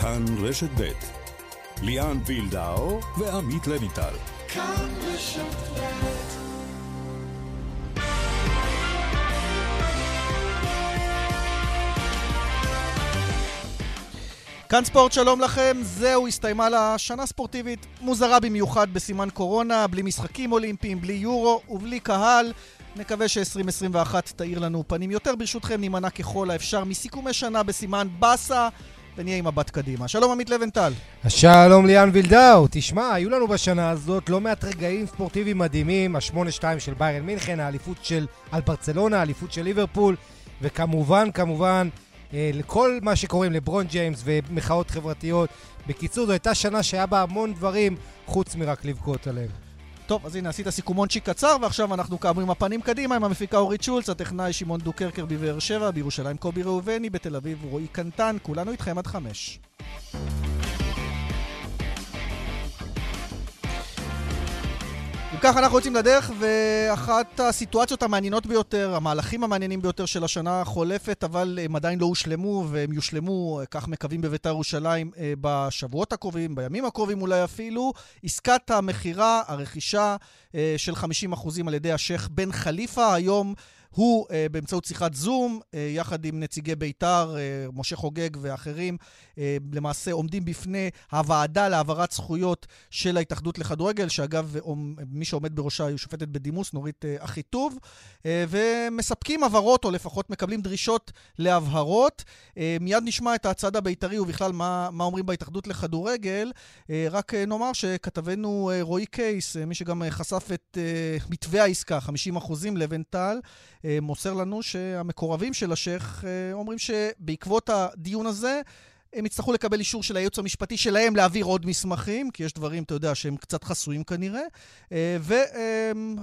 כאן רשת ב' ליאן וילדאו ועמית לויטל. כאן רשת ב' כאן ספורט, שלום לכם. זהו, הסתיימה לה שנה ספורטיבית מוזרה במיוחד בסימן קורונה, בלי משחקים אולימפיים, בלי יורו ובלי קהל. נקווה ש-2021 תאיר לנו פנים יותר. ברשותכם, נימנע ככל האפשר מסיכומי שנה בסימן באסה, ונהיה עם מבט קדימה. שלום, עמית לבנטל. שלום, ליאן וילדאו. תשמע, היו לנו בשנה הזאת לא מעט רגעים ספורטיביים מדהימים. ה-8-2 של ביירן מינכן, האליפות של על ברצלונה, האליפות של ליברפול, וכמובן, כמובן, אה, לכל מה שקוראים לברון ג'יימס ומחאות חברתיות. בקיצור, זו הייתה שנה שהיה בה המון דברים חוץ מרק לבכות עליהם. טוב, אז הנה, עשית סיכומונצ'יק קצר, ועכשיו אנחנו כאמור עם הפנים קדימה, עם המפיקה אורית שולץ, הטכנאי שמעון דוקרקר בבאר שבע, בירושלים קובי ראובני, בתל אביב רועי קנטן, כולנו איתכם עד חמש. אם ככה אנחנו יוצאים לדרך, ואחת הסיטואציות המעניינות ביותר, המהלכים המעניינים ביותר של השנה החולפת, אבל הם עדיין לא הושלמו, והם יושלמו, כך מקווים בבית"ר ירושלים, אה, בשבועות הקרובים, בימים הקרובים אולי אפילו, עסקת המכירה, הרכישה אה, של 50% על ידי השייח' בן חליפה. היום הוא, uh, באמצעות שיחת זום, יחד עם נציגי בית"ר, משה חוגג ואחרים, למעשה עומדים בפני הוועדה להעברת זכויות של ההתאחדות לכדורגל, שאגב, מי שעומד בראשה היא שופטת בדימוס, נורית uh, אחיטוב, uh, ומספקים הבהרות, או לפחות מקבלים דרישות להבהרות. מיד נשמע את הצד הבית"רי ובכלל מה, מה אומרים בהתאחדות לכדורגל. רק נאמר שכתבנו רועי קייס, מי שגם חשף את מתווה העסקה, 50% לבנטל, אה, מוסר לנו שהמקורבים של השייח' אה, אומרים שבעקבות הדיון הזה, הם יצטרכו לקבל אישור של הייעוץ המשפטי שלהם להעביר עוד מסמכים, כי יש דברים, אתה יודע, שהם קצת חסויים כנראה. אה,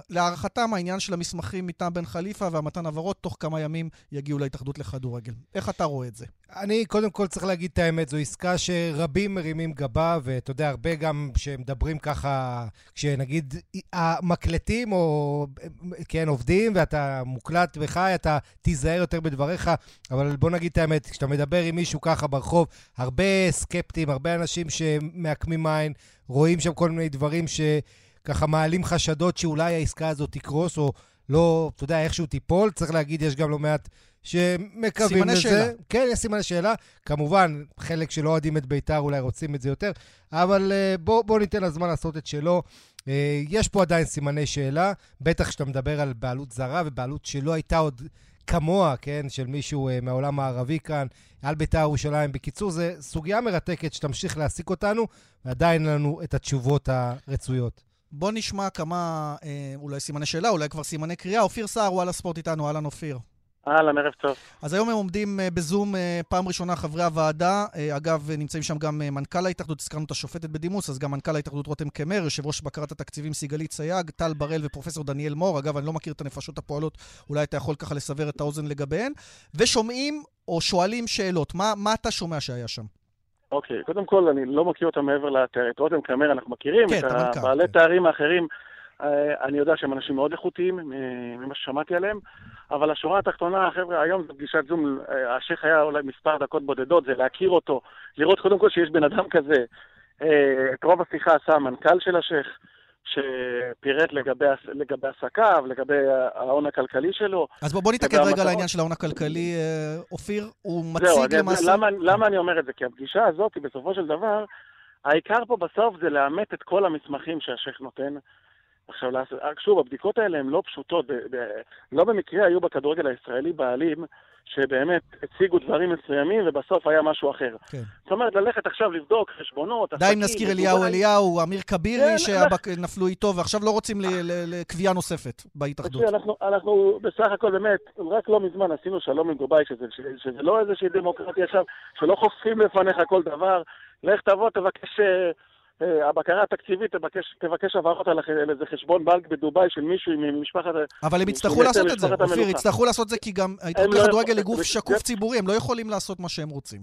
ולהערכתם, העניין של המסמכים מטעם בן חליפה והמתן הבהרות, תוך כמה ימים יגיעו להתאחדות לכדורגל. איך אתה רואה את זה? אני קודם כל צריך להגיד את האמת, זו עסקה שרבים מרימים גבה, ואתה יודע, הרבה גם שמדברים ככה, כשנגיד המקלטים או, כן, עובדים, ואתה מוקלט וחי, אתה תיזהר יותר בדבריך, אבל בוא נגיד את האמת, כשאתה מדבר עם מישהו ככה ברחוב, הרבה סקפטים, הרבה אנשים שמעקמים עין, רואים שם כל מיני דברים שככה מעלים חשדות שאולי העסקה הזאת תקרוס, או לא, אתה יודע, איכשהו תיפול. צריך להגיד, יש גם לא מעט שמקווים לזה. סימני שאלה. כן, יש סימני שאלה. כמובן, חלק שלא אוהדים את בית"ר אולי רוצים את זה יותר, אבל uh, בואו בוא ניתן לזמן לעשות את שלו. Uh, יש פה עדיין סימני שאלה, בטח כשאתה מדבר על בעלות זרה ובעלות שלא הייתה עוד כמוה, כן, של מישהו uh, מהעולם הערבי כאן, על בית"ר ירושלים. בקיצור, זו סוגיה מרתקת שתמשיך להעסיק אותנו, ועדיין אין לנו את התשובות הרצויות. בוא נשמע כמה, אה, אולי סימני שאלה, אולי כבר סימני קריאה. אופיר סער, וואלה ספורט איתנו, אהלן אופיר. אהלן, ערב טוב. אז היום הם עומדים אה, בזום אה, פעם ראשונה חברי הוועדה. אה, אגב, נמצאים שם גם מנכ"ל ההתאחדות, הזכרנו את השופטת בדימוס, אז גם מנכ"ל ההתאחדות רותם קמר, יושב ראש בקרת התקציבים סיגלית סייג, טל בראל ופרופסור דניאל מור. אגב, אני לא מכיר את הנפשות הפועלות, אולי אתה יכול ככה לסבר את האוזן לגביהן. ושומעים או שואלים שאלות. מה, מה אתה שומע שהיה שם? אוקיי, קודם כל, אני לא מכיר אותם מעבר לתאר. את רותם קמר אנחנו מכירים, כן, את הבעלי כן. תארים האחרים. אני יודע שהם אנשים מאוד איכותיים, ממה ששמעתי עליהם. אבל השורה התחתונה, חבר'ה, היום זו פגישת זום, אה, השייח היה אולי מספר דקות בודדות, זה להכיר אותו, לראות קודם כל שיש בן אדם כזה. אה, את רוב השיחה עשה המנכ"ל של השייח, שפירט לגבי, לגבי עסקיו, לגבי ההון הכלכלי שלו. אז בוא, בוא נתעכב רגע על העניין של ההון הכלכלי, אה, אופיר. הוא מציג זהו, למעשה... למה, למה אני אומר את זה? כי הפגישה הזאת, בסופו של דבר, העיקר פה בסוף זה לאמת את כל המסמכים שהשייח נותן. עכשיו, שוב, הבדיקות האלה הן לא פשוטות. ב- ב- לא במקרה היו בכדורגל הישראלי בעלים שבאמת הציגו דברים מסוימים ובסוף היה משהו אחר. כן. זאת אומרת, ללכת עכשיו לבדוק חשבונות, די אם נזכיר אליהו אליהו, אמיר כבירי כן, שנפלו איתו, ועכשיו לא רוצים לקביעה נוספת בהתאחדות. אנחנו, אנחנו בסך הכל באמת, רק לא מזמן עשינו שלום עם דובאי, שזה, שזה לא איזושהי דמוקרטיה עכשיו, שלא חושפים לפניך כל דבר. לך תבוא, תבקש... אה, הבקרה התקציבית תבקש, תבקש הבהרות על איזה חשבון בנק בדובאי של מישהו ממשפחת... אבל הם יצטרכו לעשות את זה, אופיר, יצטרכו לעשות את זה כי גם ההתאחדות לא לכדורגל היא גוף שקוף ציבורי, הם לא יכולים לעשות מה שהם רוצים.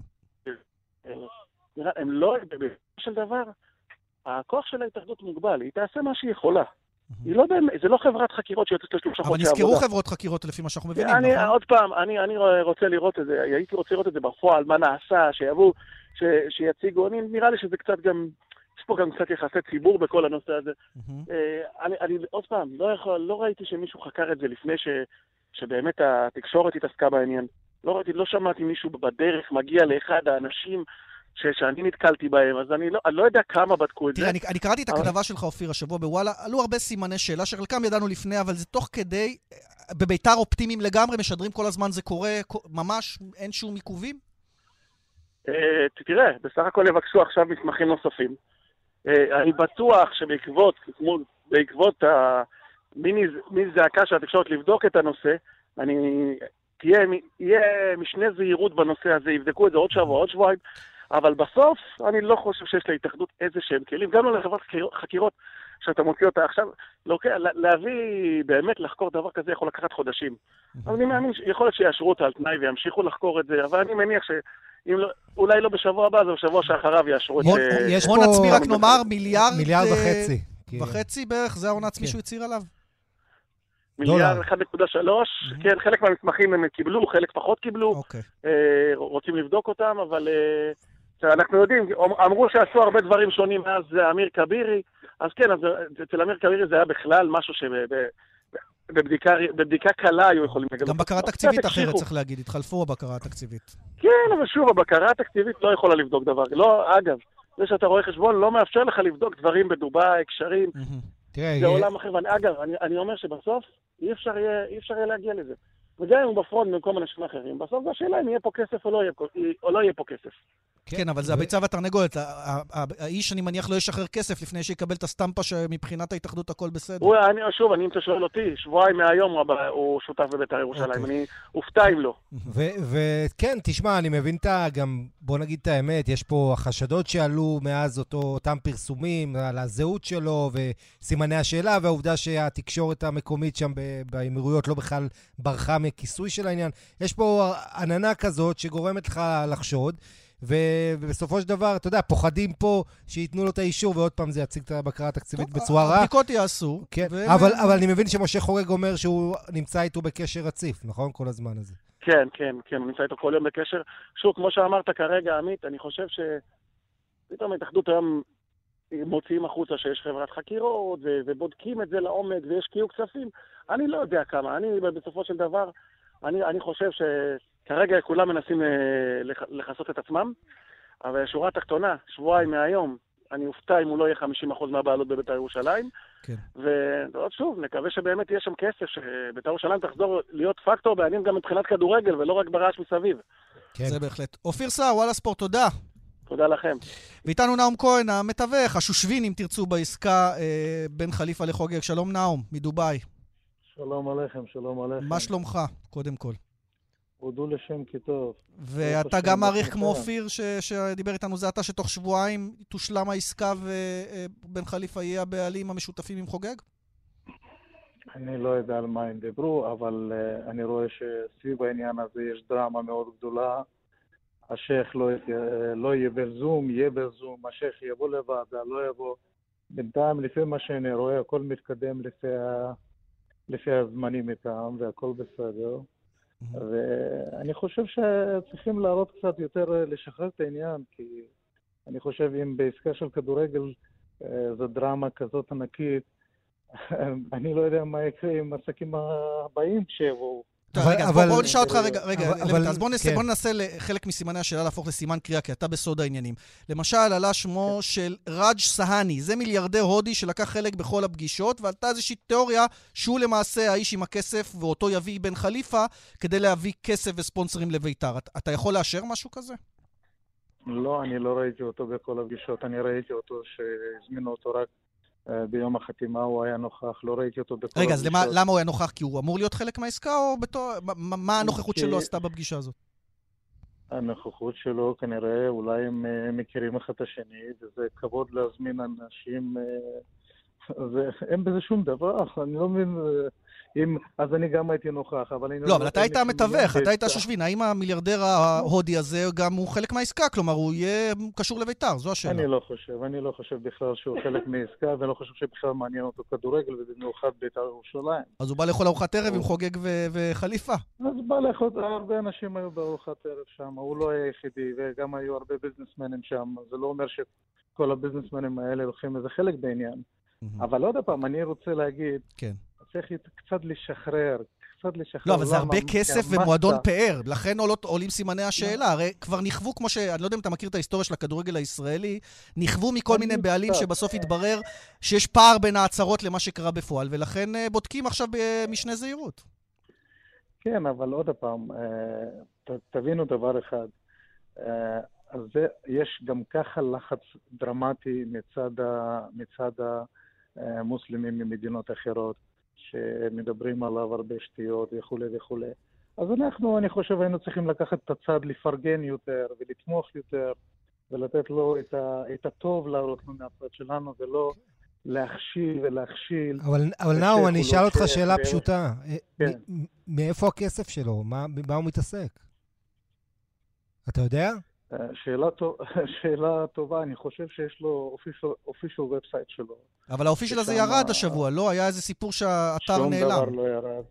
הם לא, בסופו של דבר, הכוח של ההתאחדות מוגבל, היא תעשה מה שהיא יכולה. היא לא באמת, זה לא חברת חקירות שיוצאת לשלושה חודשי עבודה. אבל נזכרו חברות חקירות לפי מה שאנחנו מבינים, נכון? עוד פעם, אני, אני רוצה לראות את זה, הייתי רוצה לראות את זה בפועל, מה נעשה, שיבואו שיציגו. אני, נראה לי שזה קצת גם, יש פה גם קצת יחסי ציבור בכל הנושא הזה. Mm-hmm. אני, אני, עוד פעם, לא, יכול, לא ראיתי שמישהו חקר את זה לפני ש, שבאמת התקשורת התעסקה בעניין. לא ראיתי, לא שמעתי מישהו בדרך מגיע לאחד האנשים ש, שאני נתקלתי בהם, אז אני לא, אני לא יודע כמה בדקו את תראה, זה. תראה, אני, אני קראתי את הכתבה שלך, אופיר, השבוע בוואלה, עלו הרבה סימני שאלה, שחלקם ידענו לפני, אבל זה תוך כדי, בביתר אופטימיים לגמרי, משדרים כל הזמן זה קורה, ממש, אין שום עיכובים? אה, תראה, בסך הכל יבקשו עכשיו מסמכים נוספים. אה, אני בטוח שבעקבות, בעקבות המיני זעקה של התקשורת לבדוק את הנושא, אני, תהיה, יהיה משנה זהירות בנושא הזה, יבדקו את זה עוד שבוע, עוד שבועיים, אבל בסוף אני לא חושב שיש להתאחדות איזה שהם כלים, גם לא לחברת חקירות שאתה מוציא אותה עכשיו, לוקח, להביא, באמת לחקור דבר כזה יכול לקחת חודשים. אבל אני מאמין, יכול להיות שיאשרו אותה על תנאי וימשיכו לחקור את זה, אבל אני מניח ש... לא, אולי לא בשבוע הבא, זה בשבוע שאחריו יאשרו את... זה. יש הון עצמי, רק נאמר, מיליארד... מיליארד אה, וחצי. וחצי בערך, זה ההון העצמי כן. שהוא הצהיר עליו? מיליארד 1.3, כן, חלק מהמסמכים הם קיבלו, חלק פחות קיבלו. אוקיי. אה, רוצים לבדוק אותם, אבל אה, אנחנו יודעים, אמרו שעשו הרבה דברים שונים מאז אמיר כבירי, אז כן, אז אצל אמיר כבירי זה היה בכלל משהו ש... בבדיקה, בבדיקה קלה היו יכולים לגלות. גם בקרה תקציבית אחרת, צריך להגיד, התחלפו הבקרה התקציבית. כן, אבל שוב, הבקרה התקציבית לא יכולה לבדוק דבר. לא, אגב, זה שאתה רואה חשבון לא מאפשר לך לבדוק דברים בדובאי, קשרים. תראה, זה עולם אחר. אגב, אני, אני אומר שבסוף אי אפשר יהיה להגיע לזה. וגם אם הוא בפרונט במקום אנשים אחרים, בסוף זו השאלה אם יהיה פה כסף או לא יהיה, או לא יהיה פה כסף. כן, כן אבל זה הביצה והתרנגולת. האיש, אני מניח, לא ישחרר כסף לפני שיקבל את הסטמפה שמבחינת ההתאחדות הכל בסדר. שוב, אני, אם אתה שואל אותי, שבועיים מהיום הוא שותף בבית"ר ירושלים. אוקיי. אני אופתע אם לא. וכן, תשמע, אני מבין את ה... גם, בוא נגיד את האמת, יש פה החשדות שעלו מאז אותם פרסומים על הזהות שלו וסימני השאלה, והעובדה שהתקשורת המקומית שם באמירויות לא בכלל ברחה מכיסוי של העניין. יש פה עננה כזאת שגורמת לך לחשוד. ובסופו של דבר, אתה יודע, פוחדים פה שייתנו לו את האישור, ועוד פעם זה יציג את הבקרה התקציבית בצורה רעה. הבדיקות יעשו. כן, ו... אבל, אבל אני מבין שמשה חורג אומר שהוא נמצא איתו בקשר רציף, נכון? כל הזמן הזה. כן, כן, כן, הוא נמצא איתו כל יום בקשר. שוב, כמו שאמרת כרגע, עמית, אני חושב ש... פתאום ההתאחדות היום מוציאים החוצה שיש חברת חקירות, ו- ובודקים את זה לעומק, וישקיעו כספים. אני לא יודע כמה. אני, בסופו של דבר, אני, אני חושב ש... כרגע כולם מנסים אה, לכסות את עצמם, אבל שורה תחתונה, שבועיים מהיום, אני אופתע אם הוא לא יהיה 50% מהבעלות בבית"ר ירושלים. כן. ועוד שוב, נקווה שבאמת יהיה שם כסף, שבית"ר ירושלים תחזור להיות פקטור בעניין גם מבחינת כדורגל, ולא רק ברעש מסביב. כן. זה בהחלט. אופיר סער, וואלה ספורט, תודה. תודה לכם. ואיתנו נאום כהן, המתווך, השושבין, אם תרצו, בעסקה אה, בין חליפה לחוגג. שלום נאום, מדובאי. שלום עליכם, שלום עליכם. מה שלומך, קודם כל? הודו לשם כי טוב. ואתה גם מעריך כמו אופיר, ש, שדיבר איתנו זה עתה, שתוך שבועיים תושלם העסקה ובן חליפה יהיה הבעלים המשותפים עם חוגג? אני לא יודע על מה הם דיברו, אבל uh, אני רואה שסביב העניין הזה יש דרמה מאוד גדולה. השייח לא, לא יהיה בזום, יהיה בזום, השייח יבוא לוועדה, לא יבוא. בינתיים, לפי מה שאני רואה, הכל מתקדם לפי, ה... לפי הזמנים איתם, והכל בסדר. ואני חושב שצריכים להראות קצת יותר, אה, לשחרר את העניין, כי אני חושב אם בעסקה של כדורגל אה, זו דרמה כזאת ענקית, אני לא יודע מה יקרה עם העסקים הבאים כשיבואו. רגע, אבל... בוא נשאל אותך רגע, רגע, אבל, אז בוא ננסה, כן. בוא ננסה חלק מסימני השאלה להפוך לסימן קריאה, כי אתה בסוד העניינים. למשל, עלה שמו כן. של ראג' סהני, זה מיליארדר הודי שלקח חלק בכל הפגישות, ועלתה איזושהי תיאוריה שהוא למעשה האיש עם הכסף, ואותו יביא בן חליפה, כדי להביא כסף וספונסרים לביתר. אתה, אתה יכול לאשר משהו כזה? לא, אני לא ראיתי אותו בכל הפגישות, אני ראיתי אותו שהזמינו אותו רק ביום החתימה הוא היה נוכח, לא ראיתי אותו בכל רגע, אז למה, למה הוא היה נוכח? כי הוא אמור להיות חלק מהעסקה, או בתור... מה, מה הנוכחות כי... שלו עשתה בפגישה הזאת? הנוכחות שלו כנראה, אולי הם מכירים אחד את השני, וזה כבוד להזמין אנשים אה, אין בזה שום דבר, אני לא מבין... אם, אז אני גם הייתי נוכח, אבל אני לא... לא, אבל אתה היית המתווך, אתה היית שושבין. האם המיליארדר ההודי הזה גם הוא חלק מהעסקה? כלומר, הוא יהיה קשור לביתר, זו השאלה. אני לא חושב, אני לא חושב בכלל שהוא חלק מהעסקה, ואני לא חושב שבכלל מעניין אותו כדורגל, ובמיוחד ביתר ירושלים. אז הוא בא לאכול ארוחת ערב עם חוגג וחליפה. אז בא לאכול, הרבה אנשים היו בארוחת ערב שם, הוא לא היה היחידי, וגם היו הרבה ביזנסמנים שם, זה לא אומר שכל הביזנסמנים האלה לוקחים איזה חלק בעניין. אבל עוד פעם, אני רוצה להגיד, כן. צריך קצת לשחרר, קצת לשחרר. לא, אבל זה הרבה כסף ומועדון פאר, לכן עולות, עולים סימני השאלה. הרי כבר נכוו, כמו ש... אני לא יודע אם אתה מכיר את ההיסטוריה של הכדורגל הישראלי, נכוו מכל מיני בעלים שבסוף התברר שיש פער בין ההצהרות למה שקרה בפועל, ולכן אה, בודקים עכשיו במשנה זהירות. כן, אבל עוד פעם, אה, תבינו דבר אחד. אה, אז זה, יש גם ככה לחץ דרמטי מצד, ה, מצד המוסלמים ממדינות אחרות. שמדברים עליו הרבה שטויות וכולי וכולי. אז אנחנו, אני חושב, היינו צריכים לקחת את הצד לפרגן יותר ולתמוך יותר ולתת לו את, ה, את הטוב להראות לו מהצד שלנו ולא להכשיל ולהכשיל. אבל, אבל נאו, אני אשאל אותך שאלה ו... פשוטה. אה, כן. מאיפה הכסף שלו? מה, מה הוא מתעסק? אתה יודע? שאלה, טוב, שאלה טובה, אני חושב שיש לו official website שלו. אבל ה official הזה ירד השבוע, לא? היה איזה סיפור שהאתר נעלם. שום דבר לא ירד.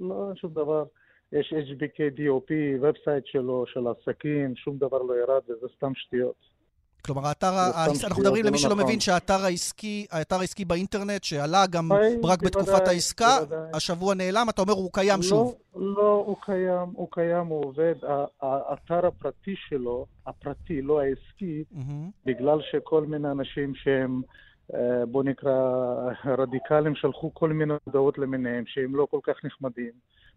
לא, שום דבר. יש HBK DOP, website שלו, של עסקים, שום דבר לא ירד, וזה סתם שטויות. כלומר, האתר, אנחנו מדברים למי שלא נכון. מבין שהאתר העסקי, האתר העסקי באינטרנט, שעלה גם רק בתקופת העסקה, השבוע נעלם, אתה אומר הוא קיים לא, שוב. לא, הוא קיים, הוא קיים, הוא עובד. האתר הפרטי שלו, הפרטי, לא העסקי, בגלל שכל מיני אנשים שהם, אה, בוא נקרא, רדיקלים, שלחו כל מיני הודעות למיניהם, שהם לא כל כך נחמדים.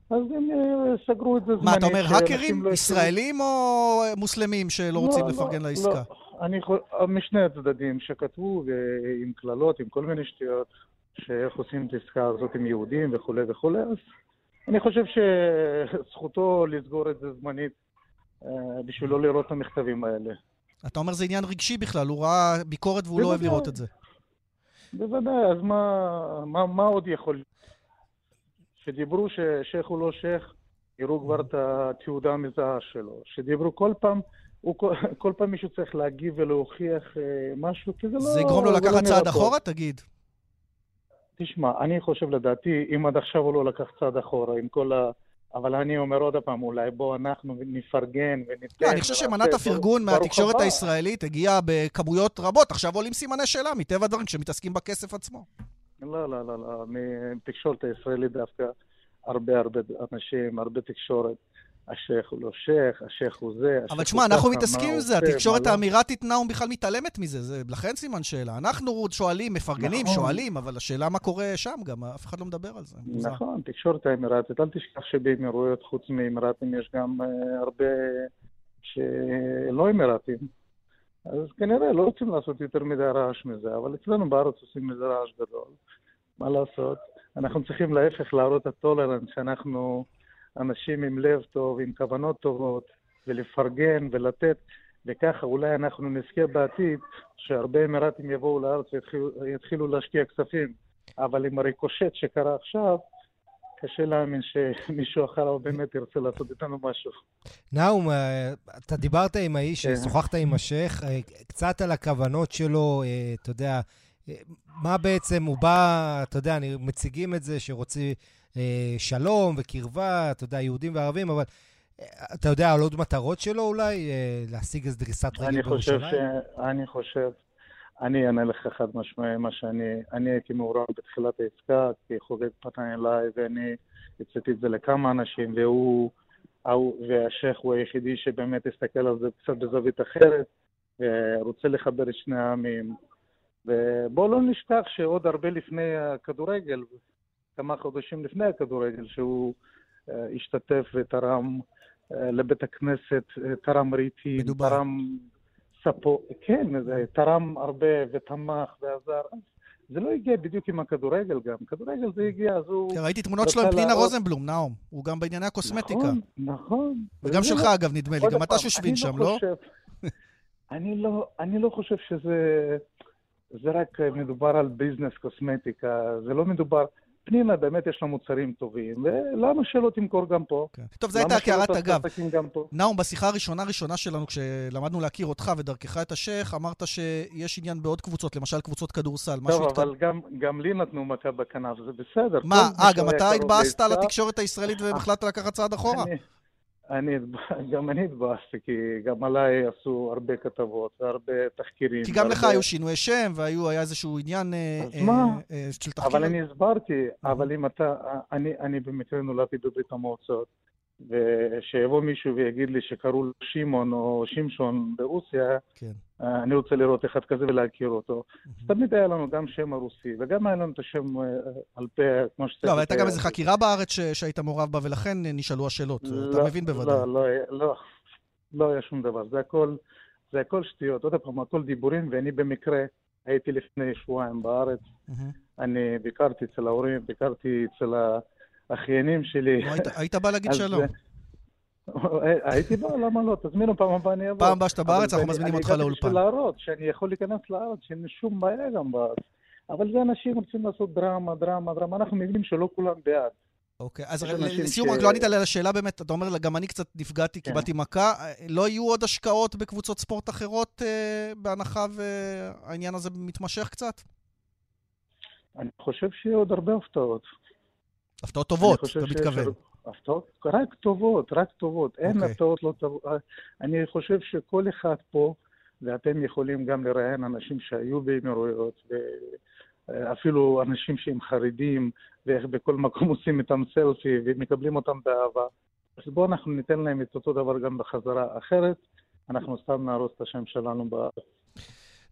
אז הם אה, סגרו את זה זמנית. מה, אתה אומר האקרים? לא ישראלים או מוסלמים שלא לא, רוצים לא, לפרגן לא, לעסקה? לא, אני יכול... משני הצדדים שכתבו, עם קללות, עם כל מיני שטויות, שאיך עושים את העסקה הזאת עם יהודים וכולי וכולי, אז אני חושב שזכותו לסגור את זה זמנית אה, בשביל לא לראות את המכתבים האלה. אתה אומר זה עניין רגשי בכלל, הוא ראה ביקורת והוא לא אוהב לראות את זה. בוודאי, אז מה, מה, מה עוד יכול? שדיברו ששייח הוא לא שייח, יראו כבר את התעודה המזהה שלו. שדיברו כל פעם, הוא, כל, כל פעם מישהו צריך להגיב ולהוכיח אה, משהו, כי זה לא... זה יגרום לו לקחת לא צעד אחורה, תגיד? תשמע, אני חושב לדעתי, אם עד עכשיו הוא לא לקח צעד אחורה, עם כל ה... אבל אני אומר עוד פעם, אולי בואו אנחנו נפרגן וניתן... לא, אני חושב שמנת הפרגון מהתקשורת הישראלית הגיעה בכמויות רבות. עכשיו עולים סימני שאלה, מטבע הדברים, כשמתעסקים בכסף עצמו. לא, לא, לא, לא. מתקשורת הישראלית דווקא הרבה הרבה אנשים, הרבה תקשורת. השייח הוא לא שייח, השייח הוא זה, אבל תשמע, אנחנו מתעסקים עם זה, התקשורת לא. האמירתית נאום בכלל מתעלמת מזה, זה לכן סימן שאלה. אנחנו שואלים, מפרגנים, נכון. שואלים, אבל השאלה מה קורה שם גם, אף אחד לא מדבר על זה. נכון, תקשורת האמירתית, אל תשכח שבאמירויות, חוץ מאמירתים, יש גם uh, הרבה שלא אמירתים. אז כנראה לא רוצים לעשות יותר מדי רעש מזה, אבל אצלנו בארץ עושים מזה רעש גדול. מה לעשות? אנחנו צריכים להפך להראות את הטולרנס, שאנחנו אנשים עם לב טוב, עם כוונות טובות, ולפרגן ולתת, וככה אולי אנחנו נזכה בעתיד שהרבה אמירתים יבואו לארץ ויתחילו להשקיע כספים. אבל עם הריקושט שקרה עכשיו, קשה להאמין שמישהו אחר באמת ירצה לעשות איתנו משהו. נאום, אה, אתה דיברת עם האיש, כן. שוחחת עם השייח, אה, קצת על הכוונות שלו, אה, אתה יודע, מה בעצם הוא בא, אתה יודע, מציגים את זה שרוצים שלום וקרבה, אתה יודע, יהודים וערבים, אבל אתה יודע על עוד מטרות שלו אולי? להשיג איזו דריסת רגל בירושלים? אני חושב אני אענה לך חד משמעי מה שאני, אני הייתי מעורב בתחילת העסקה, כי חוגג פתן אליי ואני הצאתי את זה לכמה אנשים, והוא, והשייח הוא היחידי שבאמת הסתכל על זה קצת בזווית אחרת, ורוצה לחבר את שני העמים. ובואו לא נשכח שעוד הרבה לפני הכדורגל, כמה חודשים לפני הכדורגל, שהוא uh, השתתף ותרם uh, לבית הכנסת, uh, תרם רהיטים, תרם ספו, כן, תרם הרבה ותמך ועזר. זה לא הגיע בדיוק עם הכדורגל גם. כדורגל זה הגיע, אז הוא... כן, ראיתי תמונות שלו עם פנינה רוזנבלום, נאום. הוא גם בענייני הקוסמטיקה. נכון, נכון. וגם שלך, לא- אגב, נדמה לי. גם אתה שושבין לא שם, לא? אני לא, אני לא חושב שזה... זה רק מדובר על ביזנס קוסמטיקה, זה לא מדובר... פנינה באמת יש לה מוצרים טובים, ולמה שלא תמכור גם פה? כן. טוב, זו הייתה קערת אגב. נאום, בשיחה הראשונה ראשונה שלנו, כשלמדנו להכיר אותך ודרכך את השייח, אמרת שיש עניין בעוד קבוצות, למשל קבוצות כדורסל. טוב, אבל התק... גם, גם לי נתנו מכה בכנף, זה בסדר. מה, אה, גם אתה התבאסת על התקשורת הישראלית והחלטת לקחת צעד אחורה? אני, אני, גם אני התבאסתי, כי גם עליי עשו הרבה כתבות והרבה תחקירים. כי גם והרבה... לך היו שינויי שם, והיה איזשהו עניין אה, אה, מה? אה, של תחקיר. אבל אני הסברתי, אבל אם אתה, אני, אני במקרה נולדתי בברית המועצות, ושיבוא מישהו ויגיד לי שקראו לו שמעון או שמשון ברוסיה, כן. אה, אני רוצה לראות אחד כזה ולהכיר אותו. אז תמיד היה לנו גם שם הרוסי, וגם היה לנו את השם אה, על פה, כמו שצריך. לא, אבל הייתה גם איזו חקירה בארץ שהיית מעורב בה, ולכן נשאלו השאלות. לא, אתה מבין בוודאי. לא, לא, לא, לא היה שום דבר. זה הכל, זה הכל שטויות. עוד פעם, הכל דיבורים, ואני במקרה הייתי לפני שבועיים בארץ. אני ביקרתי אצל ההורים, ביקרתי אצל ה... האחיינים שלי. היית בא להגיד שלום. הייתי בא, למה לא? תזמינו פעם הבאה, אני אבוא. פעם הבאה שאתה בארץ, אנחנו מזמינים אותך לאולפן. אני בשביל להראות שאני יכול להיכנס לארץ, שאין שום בעיה גם בארץ. אבל זה אנשים רוצים לעשות דרמה, דרמה, דרמה. אנחנו מבינים שלא כולם בעד. אוקיי, אז לסיום, רק לא ענית על השאלה באמת, אתה אומר, גם אני קצת נפגעתי, כן. קיבלתי מכה. לא יהיו עוד השקעות בקבוצות ספורט אחרות אה, בהנחה והעניין הזה מתמשך קצת? אני חושב שיהיו עוד הרבה הפתעות. הפתעות טובות, אתה מתכוון. הפתעות רק טובות, רק טובות. אין אוקיי. הפתעות לא טובות. אני חושב שכל אחד פה, ואתם יכולים גם לראיין אנשים שהיו באמירויות, ואפילו אנשים שהם חרדים, ואיך בכל מקום עושים איתם סלפי ומקבלים אותם באהבה. אז בואו אנחנו ניתן להם את אותו דבר גם בחזרה. אחרת, אנחנו סתם נהרוס את השם שלנו בארץ.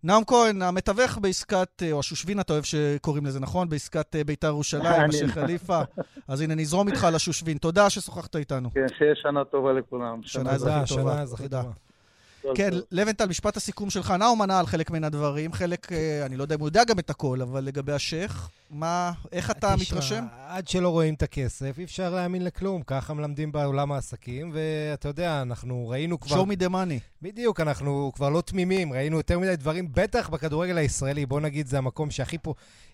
נעם כהן, המתווך בעסקת, או השושבין אתה אוהב שקוראים לזה, נכון? בעסקת אה, בית"ר ירושלים, השייח' חליפה. אז הנה, נזרום איתך לשושבין. תודה ששוחחת איתנו. כן, שיהיה שנה טובה לכולם. שנה אזרחית טובה. שנה אזרחית טובה. כן, לבנטל, משפט הסיכום שלך. נאום ענה על חלק מן הדברים, חלק, אה, אני לא יודע אם הוא יודע גם את הכל, אבל לגבי השייח, מה, איך אתה מתרשם? עד שלא רואים את הכסף, אי אפשר להאמין לכלום. ככה מלמדים בעולם העסקים, ואתה יודע, אנחנו ראינו כבר... show me the money. בדיוק, אנחנו כבר לא תמימים, ראינו יותר מדי דברים, בטח בכדורגל הישראלי, בוא נגיד, זה המקום שהכי פה...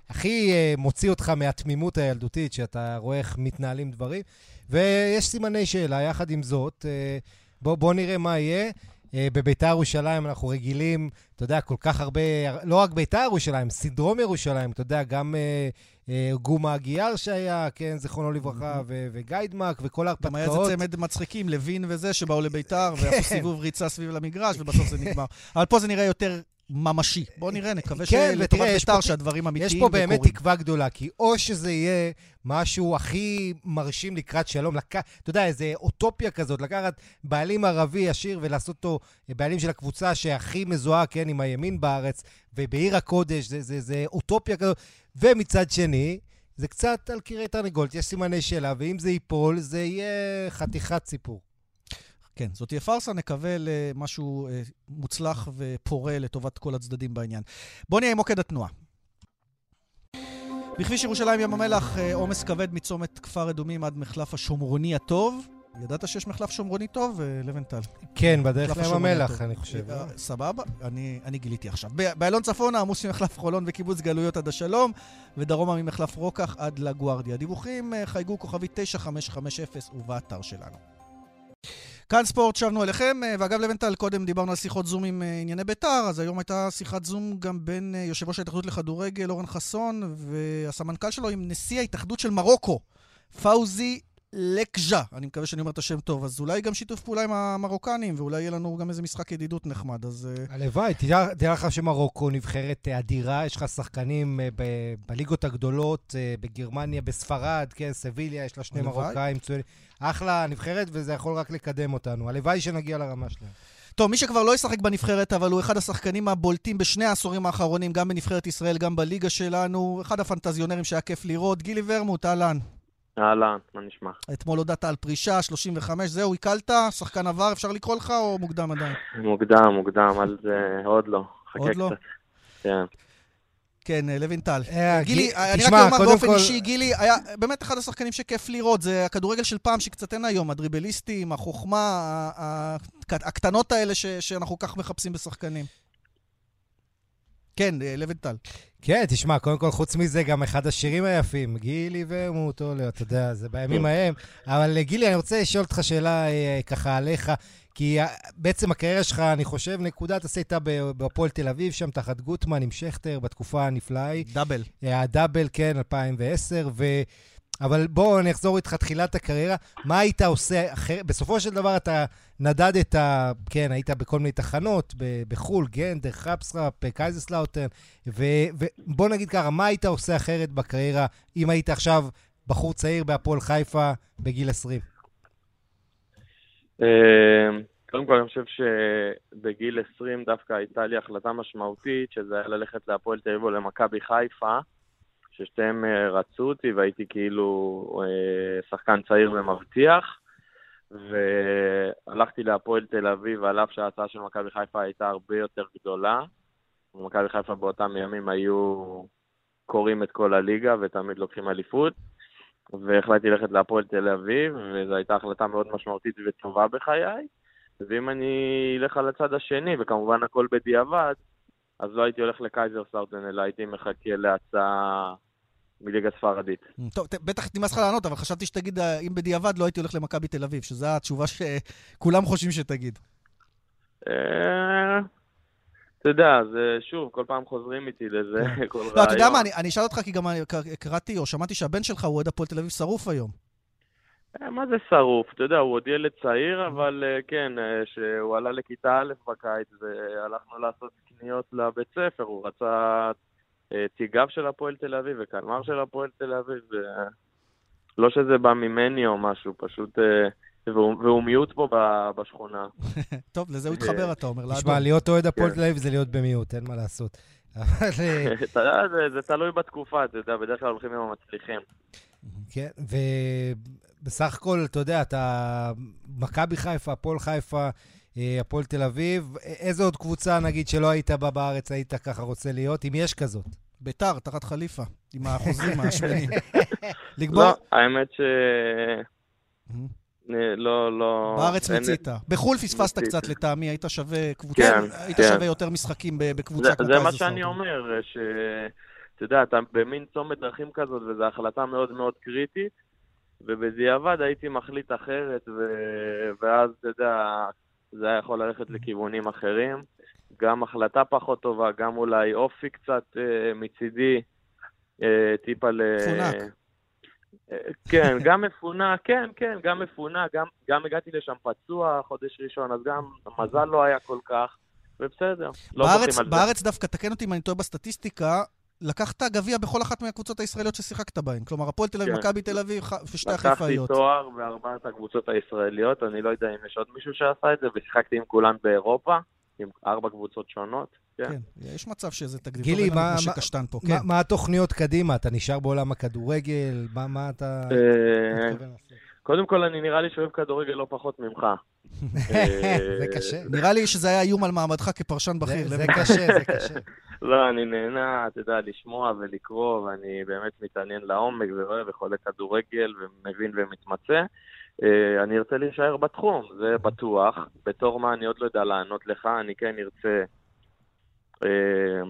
הכי uh, מוציא אותך מהתמימות הילדותית, שאתה רואה איך מתנהלים דברים. ויש סימני שאלה, יחד עם זאת, uh, בוא, בוא נראה מה יהיה. אה, בביתר ירושלים אנחנו רגילים, אתה יודע, כל כך הרבה, לא רק ביתר ירושלים, סינדרום ירושלים, אתה יודע, גם אה, אה, גומה הגיאר שהיה, כן, זיכרונו לברכה, וגיידמק, וכל ההרפתקאות. גם היה איזה צמד מצחיקים, לוין וזה, שבאו לביתר, ועשו כן. סיבוב ריצה סביב למגרש, ובסוף זה נגמר. אבל פה זה נראה יותר ממשי. בוא נראה, נקווה כן, שלטובת בית"ר שהדברים אמיתיים וקורים. יש פה באמת תקווה גדולה, כי או שזה יהיה משהו הכי מרשים לקראת שלום, לק... אתה יודע, איזה אוטופיה כזאת, לקחת בעלים ערבי עשיר ולעשות אותו בעלים של הקבוצה שהכי מזוהה, כן, עם הימין בארץ, ובעיר הקודש, זה, זה, זה אוטופיה כזאת. ומצד שני, זה קצת על קירי תרנגולת, יש סימני שאלה, ואם זה ייפול, זה יהיה חתיכת סיפור. כן, זאת תהיה פארסה, נקווה למשהו אה, מוצלח ופורה לטובת כל הצדדים בעניין. בואו נהיה עם מוקד התנועה. בכביש ירושלים ים המלח, אה, עומס כבד מצומת כפר אדומים עד מחלף השומרוני הטוב. ידעת שיש מחלף שומרוני טוב, אה, לבנטל? כן, בדרך לים המלח, אני חושב. אה, סבבה, אני, אני גיליתי עכשיו. באלון צפונה עמוס ממחלף חולון וקיבוץ גלויות עד השלום, ודרומה ממחלף רוקח עד לגוארדיה. דיווחים חייגו כוכבי 9550 ובאתר שלנו. כאן ספורט, שבנו אליכם, אה, ואגב לבנטל, קודם דיברנו על שיחות זום עם אה, ענייני בית"ר, אז היום הייתה שיחת זום גם בין אה, יושב ראש ההתאחדות לכדורגל, אורן חסון, והסמנכ"ל שלו עם נשיא ההתאחדות של מרוקו, פאוזי לקז'ה, אני מקווה שאני אומר את השם טוב, אז אולי גם שיתוף פעולה עם המרוקנים, ואולי יהיה לנו גם איזה משחק ידידות נחמד, אז... הלוואי, תדע לך שמרוקו נבחרת אדירה, יש לך שחקנים ב- בליגות הגדולות, בגרמניה, בספרד, כן, סביליה, יש לה שני מרוקאים. אחלה נבחרת, וזה יכול רק לקדם אותנו. הלוואי שנגיע לרמה שלהם. טוב, מי שכבר לא ישחק בנבחרת, אבל הוא אחד השחקנים הבולטים בשני העשורים האחרונים, גם בנבחרת ישראל, גם בליגה שלנו, אחד הפנטזיונרים שהיה כיף לראות, גילי ורמוט, אהלן. אהלן, מה נשמע? אתמול הודעת על פרישה, 35, זהו, הקלת? שחקן עבר, אפשר לקרוא לך, או מוקדם עדיין? מוקדם, מוקדם, על זה עוד לא. עוד לא? כן. כן, אה, לוינטל. אה, גילי, אני רק אומר באופן אישי, גילי היה באמת אחד השחקנים שכיף לראות. זה הכדורגל של פעם שקצת אין היום, הדריבליסטים, החוכמה, הקטנות האלה שאנחנו כך מחפשים בשחקנים. כן, לבנטל. כן, תשמע, קודם כל, חוץ מזה, גם אחד השירים היפים, גילי ומותו, אתה יודע, זה בימים ההם. אבל גילי, אני רוצה לשאול אותך שאלה ככה עליך. כי בעצם הקריירה שלך, אני חושב, נקודת עשית בהפועל תל אביב, שם תחת גוטמן עם שכטר, בתקופה הנפלאה. דאבל. הדאבל, כן, 2010, ו... אבל בואו אני אחזור איתך תחילת הקריירה. מה היית עושה אחר? בסופו של דבר אתה נדדת, כן, היית בכל מיני תחנות, בחו"ל, גנט, דה חראפסחאפ, קייזרסלאוטרן, ובוא נגיד ככה, מה היית עושה אחרת בקריירה אם היית עכשיו בחור צעיר בהפועל חיפה בגיל 20? אמ, קודם כל, אני חושב שבגיל 20 דווקא הייתה לי החלטה משמעותית, שזה היה ללכת להפועל תל אביב או למכבי חיפה, ששתיהם אה, רצו אותי והייתי כאילו אה, שחקן צעיר ומבטיח. והלכתי להפועל תל אביב, על אף שההצעה של מכבי חיפה הייתה הרבה יותר גדולה. מכבי חיפה באותם ימים היו קוראים את כל הליגה ותמיד לוקחים אליפות. והחלטתי ללכת להפועל תל אביב, וזו הייתה החלטה מאוד משמעותית וטובה בחיי. ואם אני אלך על הצד השני, וכמובן הכל בדיעבד, אז לא הייתי הולך לקייזר סאוטן, אלא הייתי מחכה להצעה מליגה ספרדית. טוב, בטח נמאס לך לענות, אבל חשבתי שתגיד, אה, אם בדיעבד לא הייתי הולך למכבי תל אביב, שזו התשובה שכולם חושבים שתגיד. אה, אתה יודע, זה שוב, כל פעם חוזרים איתי לזה. כל רעיון. לא, אתה יודע מה, אני אשאל אותך, כי גם קראתי או שמעתי שהבן שלך הוא אוהד הפועל תל אביב שרוף היום. אה, מה זה שרוף? אתה יודע, הוא עוד ילד צעיר, אבל אה, כן, אה, שהוא עלה לכיתה א' בקיץ והלכנו לעשות קניות לבית ספר, הוא רצה תיגב של הפועל תל אביב וקלמר של הפועל תל אביב. לא שזה בא ממני או משהו, פשוט... והוא מיעוט פה בשכונה. טוב, לזה הוא התחבר, אתה אומר. תשמע, להיות אוהד הפועל כן. תל אביב זה להיות במיעוט, אין מה לעשות. אתה יודע, זה תלוי בתקופה, אתה יודע, בדרך כלל הולכים עם המצליחים. כן, ובסך הכל, אתה יודע, אתה מכבי חיפה, הפועל חיפה, אה, הפועל תל אביב, איזו עוד קבוצה, נגיד, שלא היית בה בארץ, היית ככה רוצה להיות, אם יש כזאת? ביתר, תחת חליפה, עם האחוזים השמנים. לגמור... לא, האמת ש... לא, לא... בארץ מיצית. בחו"ל פספסת קצת לטעמי, היית שווה קבוצה, כן, היית כן. שווה יותר משחקים בקבוצה כמו זה מה שאני אומר, ש... אתה יודע, אתה במין צומת דרכים כזאת, וזו החלטה מאוד מאוד קריטית, ובדיעבד הייתי מחליט אחרת, ו... ואז, אתה יודע, זה היה יכול ללכת לכיוונים אחרים. גם החלטה פחות טובה, גם אולי אופי קצת אה, מצידי, אה, טיפה ל... פונק. כן, גם מפונה, כן, כן, גם מפונה, גם, גם הגעתי לשם פצוע חודש ראשון, אז גם המזל לא היה כל כך, ובסדר, לא בארץ. בארץ דווקא, תקן אותי אם אני טועה בסטטיסטיקה, לקחת גביע בכל אחת מהקבוצות הישראליות ששיחקת בהן. כלומר, הפועל תל אביב, כן. מכבי תל אביב ושתי החיפאיות. לקחתי תואר בארבעת הקבוצות הישראליות, אני לא יודע אם יש עוד מישהו שעשה את זה, ושיחקתי עם כולן באירופה, עם ארבע קבוצות שונות. כן. כן, יש מצב שזה תקדים. גילי, מה, מה, קשטן פה, כן. מה, מה התוכניות קדימה? אתה נשאר בעולם הכדורגל? מה, מה אתה... אה, קודם כל, אני נראה לי שאוהב כדורגל לא פחות ממך. זה קשה. נראה לי שזה היה איום על מעמדך כפרשן בכיר. זה קשה, זה קשה. לא, אני נהנה, אתה יודע, לשמוע ולקרוא, ואני באמת מתעניין לעומק ואוהב וחולה כדורגל ומבין ומתמצא. אה, אני ארצה להישאר בתחום, זה בטוח. בתור מה אני עוד לא יודע לענות לך, אני כן ארצה אה,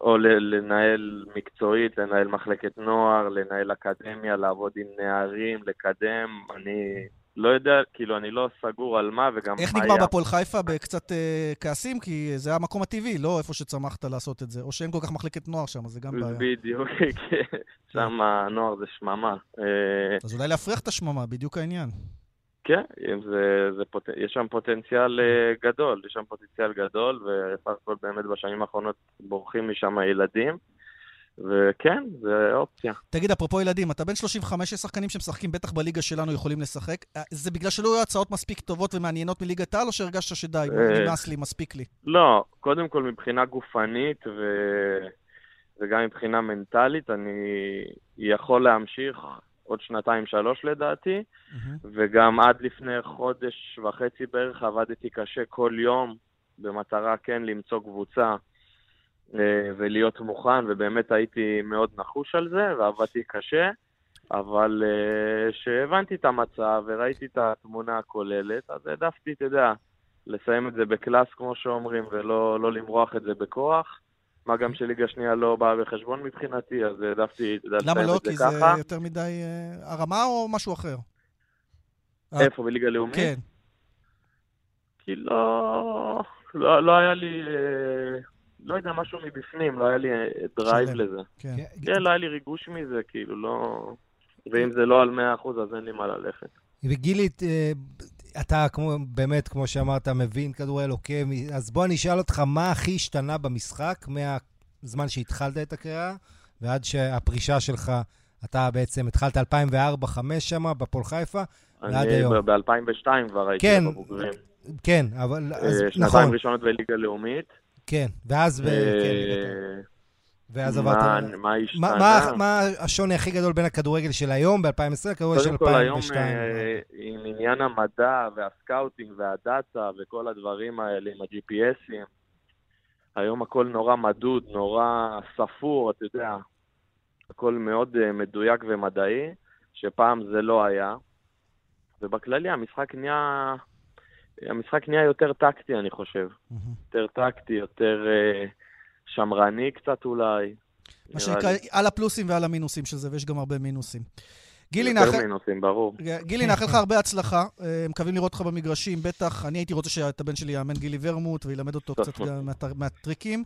או לנהל מקצועית, לנהל מחלקת נוער, לנהל אקדמיה, לעבוד עם נערים, לקדם. אני לא יודע, כאילו, אני לא סגור על מה וגם איך נגמר בפועל חיפה? בקצת אה, כעסים? כי זה המקום הטבעי, לא איפה שצמחת לעשות את זה. או שאין כל כך מחלקת נוער שם, זה גם בעיה. בדיוק, כן. שם הנוער זה שממה. אה, אז אולי להפריח את השממה, בדיוק העניין. כן, זה, זה פוט... יש שם פוטנציאל אה, גדול, יש שם פוטנציאל גדול, וסך הכל באמת בשנים האחרונות בורחים משם הילדים, וכן, זה אופציה. תגיד, אפרופו ילדים, אתה בן 35, יש שחקנים שמשחקים בטח בליגה שלנו יכולים לשחק. אה, זה בגלל שלא היו הצעות מספיק טובות ומעניינות מליגת העל, או שהרגשת שדי, אה, נמאס לי, מספיק לי? לא, קודם כל מבחינה גופנית ו... וגם מבחינה מנטלית, אני יכול להמשיך עוד שנתיים-שלוש לדעתי, mm-hmm. וגם עד לפני חודש וחצי בערך עבדתי קשה כל יום, במטרה כן למצוא קבוצה אה, ולהיות מוכן, ובאמת הייתי מאוד נחוש על זה, ועבדתי קשה, אבל כשהבנתי אה, את המצב וראיתי את התמונה הכוללת, אז העדפתי, אתה יודע, לסיים את זה בקלאס, כמו שאומרים, ולא לא למרוח את זה בכוח. מה גם שליגה שנייה לא באה בחשבון מבחינתי, אז העדפתי למה לא? כי זה יותר מדי אה, הרמה או משהו אחר? איפה, בליגה לאומית? כן. כי לא... לא, לא היה לי... אה, לא יודע, משהו מבפנים, לא היה לי drive אה, לזה. כן. כן, לא היה לי ריגוש מזה, כאילו, לא... ואם זה לא על 100%, אז אין לי מה ללכת. וגילי, אתה כמו, באמת, כמו שאמרת, מבין כדורגל עוקב, אז בוא אני אשאל אותך, מה הכי השתנה במשחק מהזמן שהתחלת את הקריירה ועד שהפרישה שלך, אתה בעצם התחלת 2004-2005 שם, בפועל חיפה, ועד היום. אני ב-2002 כבר הייתי כן, בבוגרים. כן, אבל... אז, אה, שנתיים נכון. ראשונות בליגה לאומית. כן, ואז... ו... אה, כן, ואז עברת... מה, מה השתנה? מה, מה השוני הכי גדול בין הכדורגל של היום, ב-2020, לכדורגל של 2002? קודם כל, היום אה, עם עניין המדע והסקאוטינג והדאטה וכל הדברים האלה, עם ה-GPSים, היום הכל נורא מדוד, נורא ספור, אתה יודע, הכל מאוד uh, מדויק ומדעי, שפעם זה לא היה. ובכללי המשחק נהיה... המשחק נהיה יותר טקטי, אני חושב. Mm-hmm. יותר טקטי, יותר... Uh, שמרני קצת אולי. מה שנקרא, על הפלוסים ועל המינוסים של זה, ויש גם הרבה מינוסים. גילי, נאחל... יותר מינוסים, ברור. גילי, נאחל לך הרבה הצלחה. אה, מקווים לראות אותך במגרשים, בטח. אני הייתי רוצה שאת הבן שלי יאמן גילי ורמוט וילמד אותו קצת מהטריקים.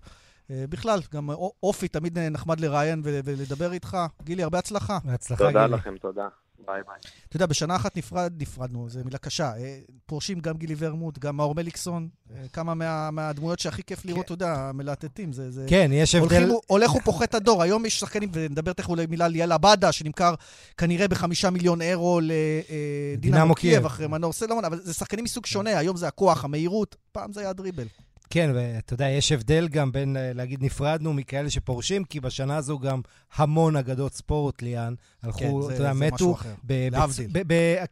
אה, בכלל, גם אופי תמיד נחמד לראיין ולדבר איתך. גילי, הרבה הצלחה. בהצלחה, גילי. תודה לכם, תודה. ביי ביי. אתה יודע, בשנה אחת נפרד, נפרדנו, זו מילה קשה. אה, פורשים גם גילי ורמוט, גם מאור מליקסון, אה, כמה מה, מהדמויות שהכי כיף לראות, כן. אתה יודע, מלהטטים. זה, זה... כן, יש הבדל... הולך ופוחת הדור. היום יש שחקנים, ונדבר תכף אולי מילה על ליאל עבדה, שנמכר כנראה בחמישה מיליון אירו לדינמו קייב אחרי מנור סלומון, אבל זה שחקנים מסוג שונה, היום זה הכוח, המהירות, פעם זה היה דריבל. כן, ואתה יודע, יש הבדל גם בין אה, להגיד נפרדנו מכאלה שפורשים, כי בשנה הזו גם המון אגדות ספורט, ליאן, הלכו, כן, אתה יודע, מתו. אחר, להבדיל.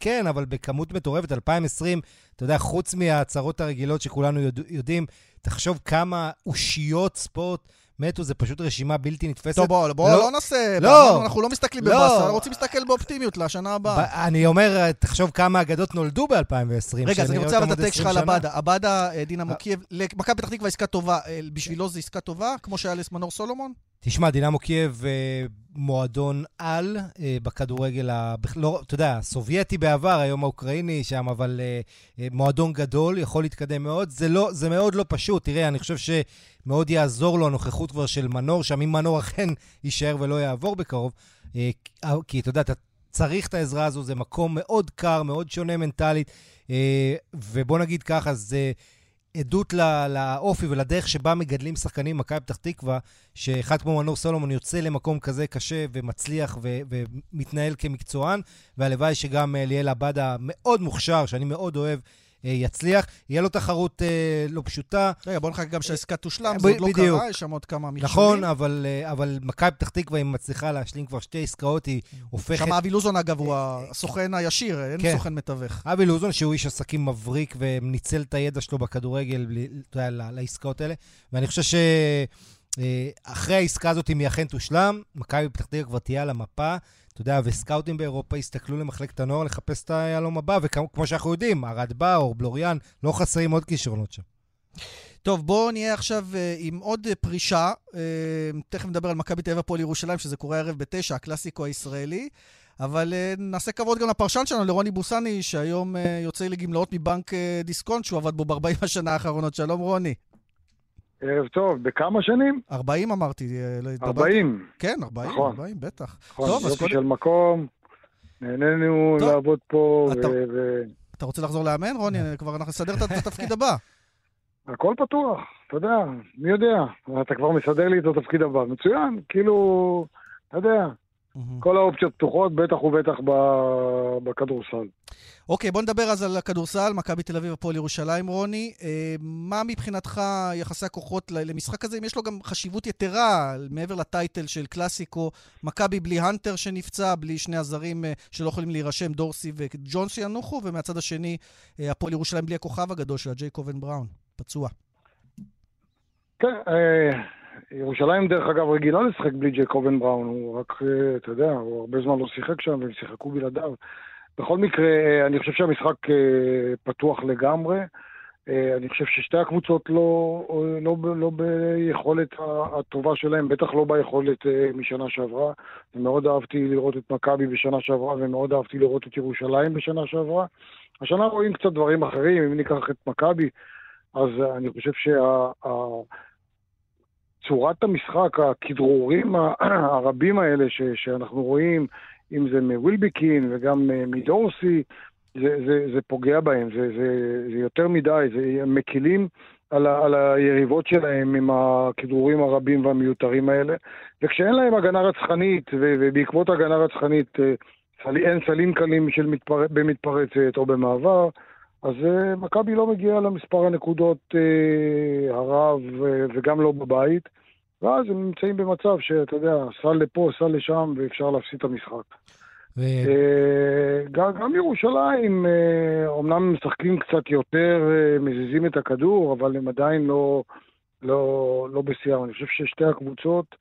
כן, אבל בכמות מטורפת, 2020, אתה יודע, חוץ מההצהרות הרגילות שכולנו יודע, יודעים, תחשוב כמה אושיות ספורט מתו, זה פשוט רשימה בלתי נתפסת. טוב, בואו בוא, לא, לא נעשה... לא. אנחנו לא מסתכלים לא. בבאסה, אנחנו רוצים להסתכל באופטימיות לשנה הבאה. אני אומר, תחשוב כמה אגדות נולדו ב-2020. רגע, אז אני רוצה אבל את הטקסט שלך על עבדה. עבדה, אה, דינמו קייב, למכבי פתח תקווה עסקה טובה. אה, בשבילו זו עסקה טובה, כמו שהיה למנור סולומון? תשמע, דינמו קייב אה, מועדון על אה, בכדורגל, ה... לא, אתה יודע, הסובייטי בעבר, היום האוקראיני שם, אבל אה, מועדון גדול, יכול להתקדם מאוד. זה, לא, זה מאוד לא פשוט. תראה, אני חושב שמאוד יעזור לו הנוכחות כבר של מנור, שם אם מנור אכן יישאר ולא יעבור בקרוב, כי אתה יודע, אתה צריך את העזרה הזו, זה מקום מאוד קר, מאוד שונה מנטלית, ובוא נגיד ככה, זה... עדות לאופי ולדרך שבה מגדלים שחקנים במכבי פתח תקווה, שאחד כמו מנור סולומון יוצא למקום כזה קשה ומצליח ו- ומתנהל כמקצוען, והלוואי שגם אה, ליאל עבדה מאוד מוכשר, שאני מאוד אוהב, יצליח. יהיה לו תחרות אה, לא פשוטה. רגע, בוא נחכה גם שהעסקה תושלם, זה עוד לא קרה, יש שם עוד כמה מכשולים. נכון, אבל, אה, מכבי פתח תקווה, אם מצליחה להשלים כבר שתי עסקאות, היא הופכת... שם אבי לוזון, אגב, הוא הסוכן הישיר, אין כן. סוכן מתווך. אבי לוזון, שהוא איש עסקים מבריק וניצל את הידע שלו בכדורגל, אתה יודע, לעסקאות האלה. ואני חושב ש... אחרי העסקה הזאת, אם היא אכן תושלם, מכבי פתח תקווה כבר תהיה על המפה. יודע, וסקאוטים באירופה הסתכלו למחלקת הנוער לחפש את היהלום הבא, וכמו שאנחנו יודעים, ארד באור, בלוריאן, לא חסרים עוד כישרונות שם. טוב, בואו נהיה עכשיו uh, עם עוד uh, פרישה. Uh, תכף נדבר על מכבי תל אביב הפועל ירושלים, שזה קורה הערב בתשע, הקלאסיקו הישראלי. אבל uh, נעשה כבוד גם לפרשן שלנו, לרוני בוסני, שהיום uh, יוצא לגמלאות מבנק uh, דיסקונט, שהוא עבד בו ב-40 השנה האחרונות. שלום, רוני. ערב טוב, בכמה שנים? 40 אמרתי. 40. אה, כן, 40, נכון. 40, בטח. נכון, טוב, יופי של מקום, נהנינו לעבוד פה. אתה, ו... אתה רוצה לחזור לאמן, רוני? כבר אנחנו נסדר את התפקיד הבא. הכל פתוח, אתה יודע, מי יודע? אתה כבר מסדר לי את התפקיד הבא. מצוין, כאילו, אתה יודע, כל האופציות פתוחות, בטח ובטח בכדורסל. אוקיי, בוא נדבר אז על הכדורסל, מכבי תל אביב, הפועל ירושלים, רוני. אה, מה מבחינתך יחסי הכוחות למשחק הזה? אם יש לו גם חשיבות יתרה, מעבר לטייטל של קלאסיקו, מכבי בלי הנטר שנפצע, בלי שני הזרים אה, שלא יכולים להירשם, דורסי וג'ונס ינוחו, ומהצד השני, אה, הפועל ירושלים בלי הכוכב הגדול שלה, ג'ייקובן בראון, פצוע. כן, ירושלים, דרך אגב, רגילה לשחק בלי ג'ייקובן בראון, הוא רק, אתה יודע, הוא הרבה זמן לא שיחק שם, והם שיחקו בלעדיו. בכל מקרה, אני חושב שהמשחק אה, פתוח לגמרי. אה, אני חושב ששתי הקבוצות לא, לא, לא ביכולת הטובה שלהם, בטח לא ביכולת אה, משנה שעברה. מאוד אהבתי לראות את מכבי בשנה שעברה, ומאוד אהבתי לראות את ירושלים בשנה שעברה. השנה רואים קצת דברים אחרים, אם ניקח את מכבי, אז אני חושב שצורת המשחק, הכדרורים הרבים האלה ש, שאנחנו רואים, אם זה מווילביקין וגם מדורסי, זה, זה, זה פוגע בהם, זה, זה, זה יותר מדי, זה, מקילים על, ה, על היריבות שלהם עם הכדרורים הרבים והמיותרים האלה, וכשאין להם הגנה רצחנית, ו, ובעקבות הגנה רצחנית אה, אין סלים קלים של מתפר, במתפרצת או במעבר, אז uh, מכבי לא מגיעה למספר הנקודות uh, הרב uh, וגם לא בבית, ואז הם נמצאים במצב שאתה יודע, סל לפה, סל לשם, ואפשר להפסיד את המשחק. ו... אה, גם, גם ירושלים, אומנם אה, משחקים קצת יותר, אה, מזיזים את הכדור, אבל הם עדיין לא, לא, לא בשיאם. אני חושב ששתי הקבוצות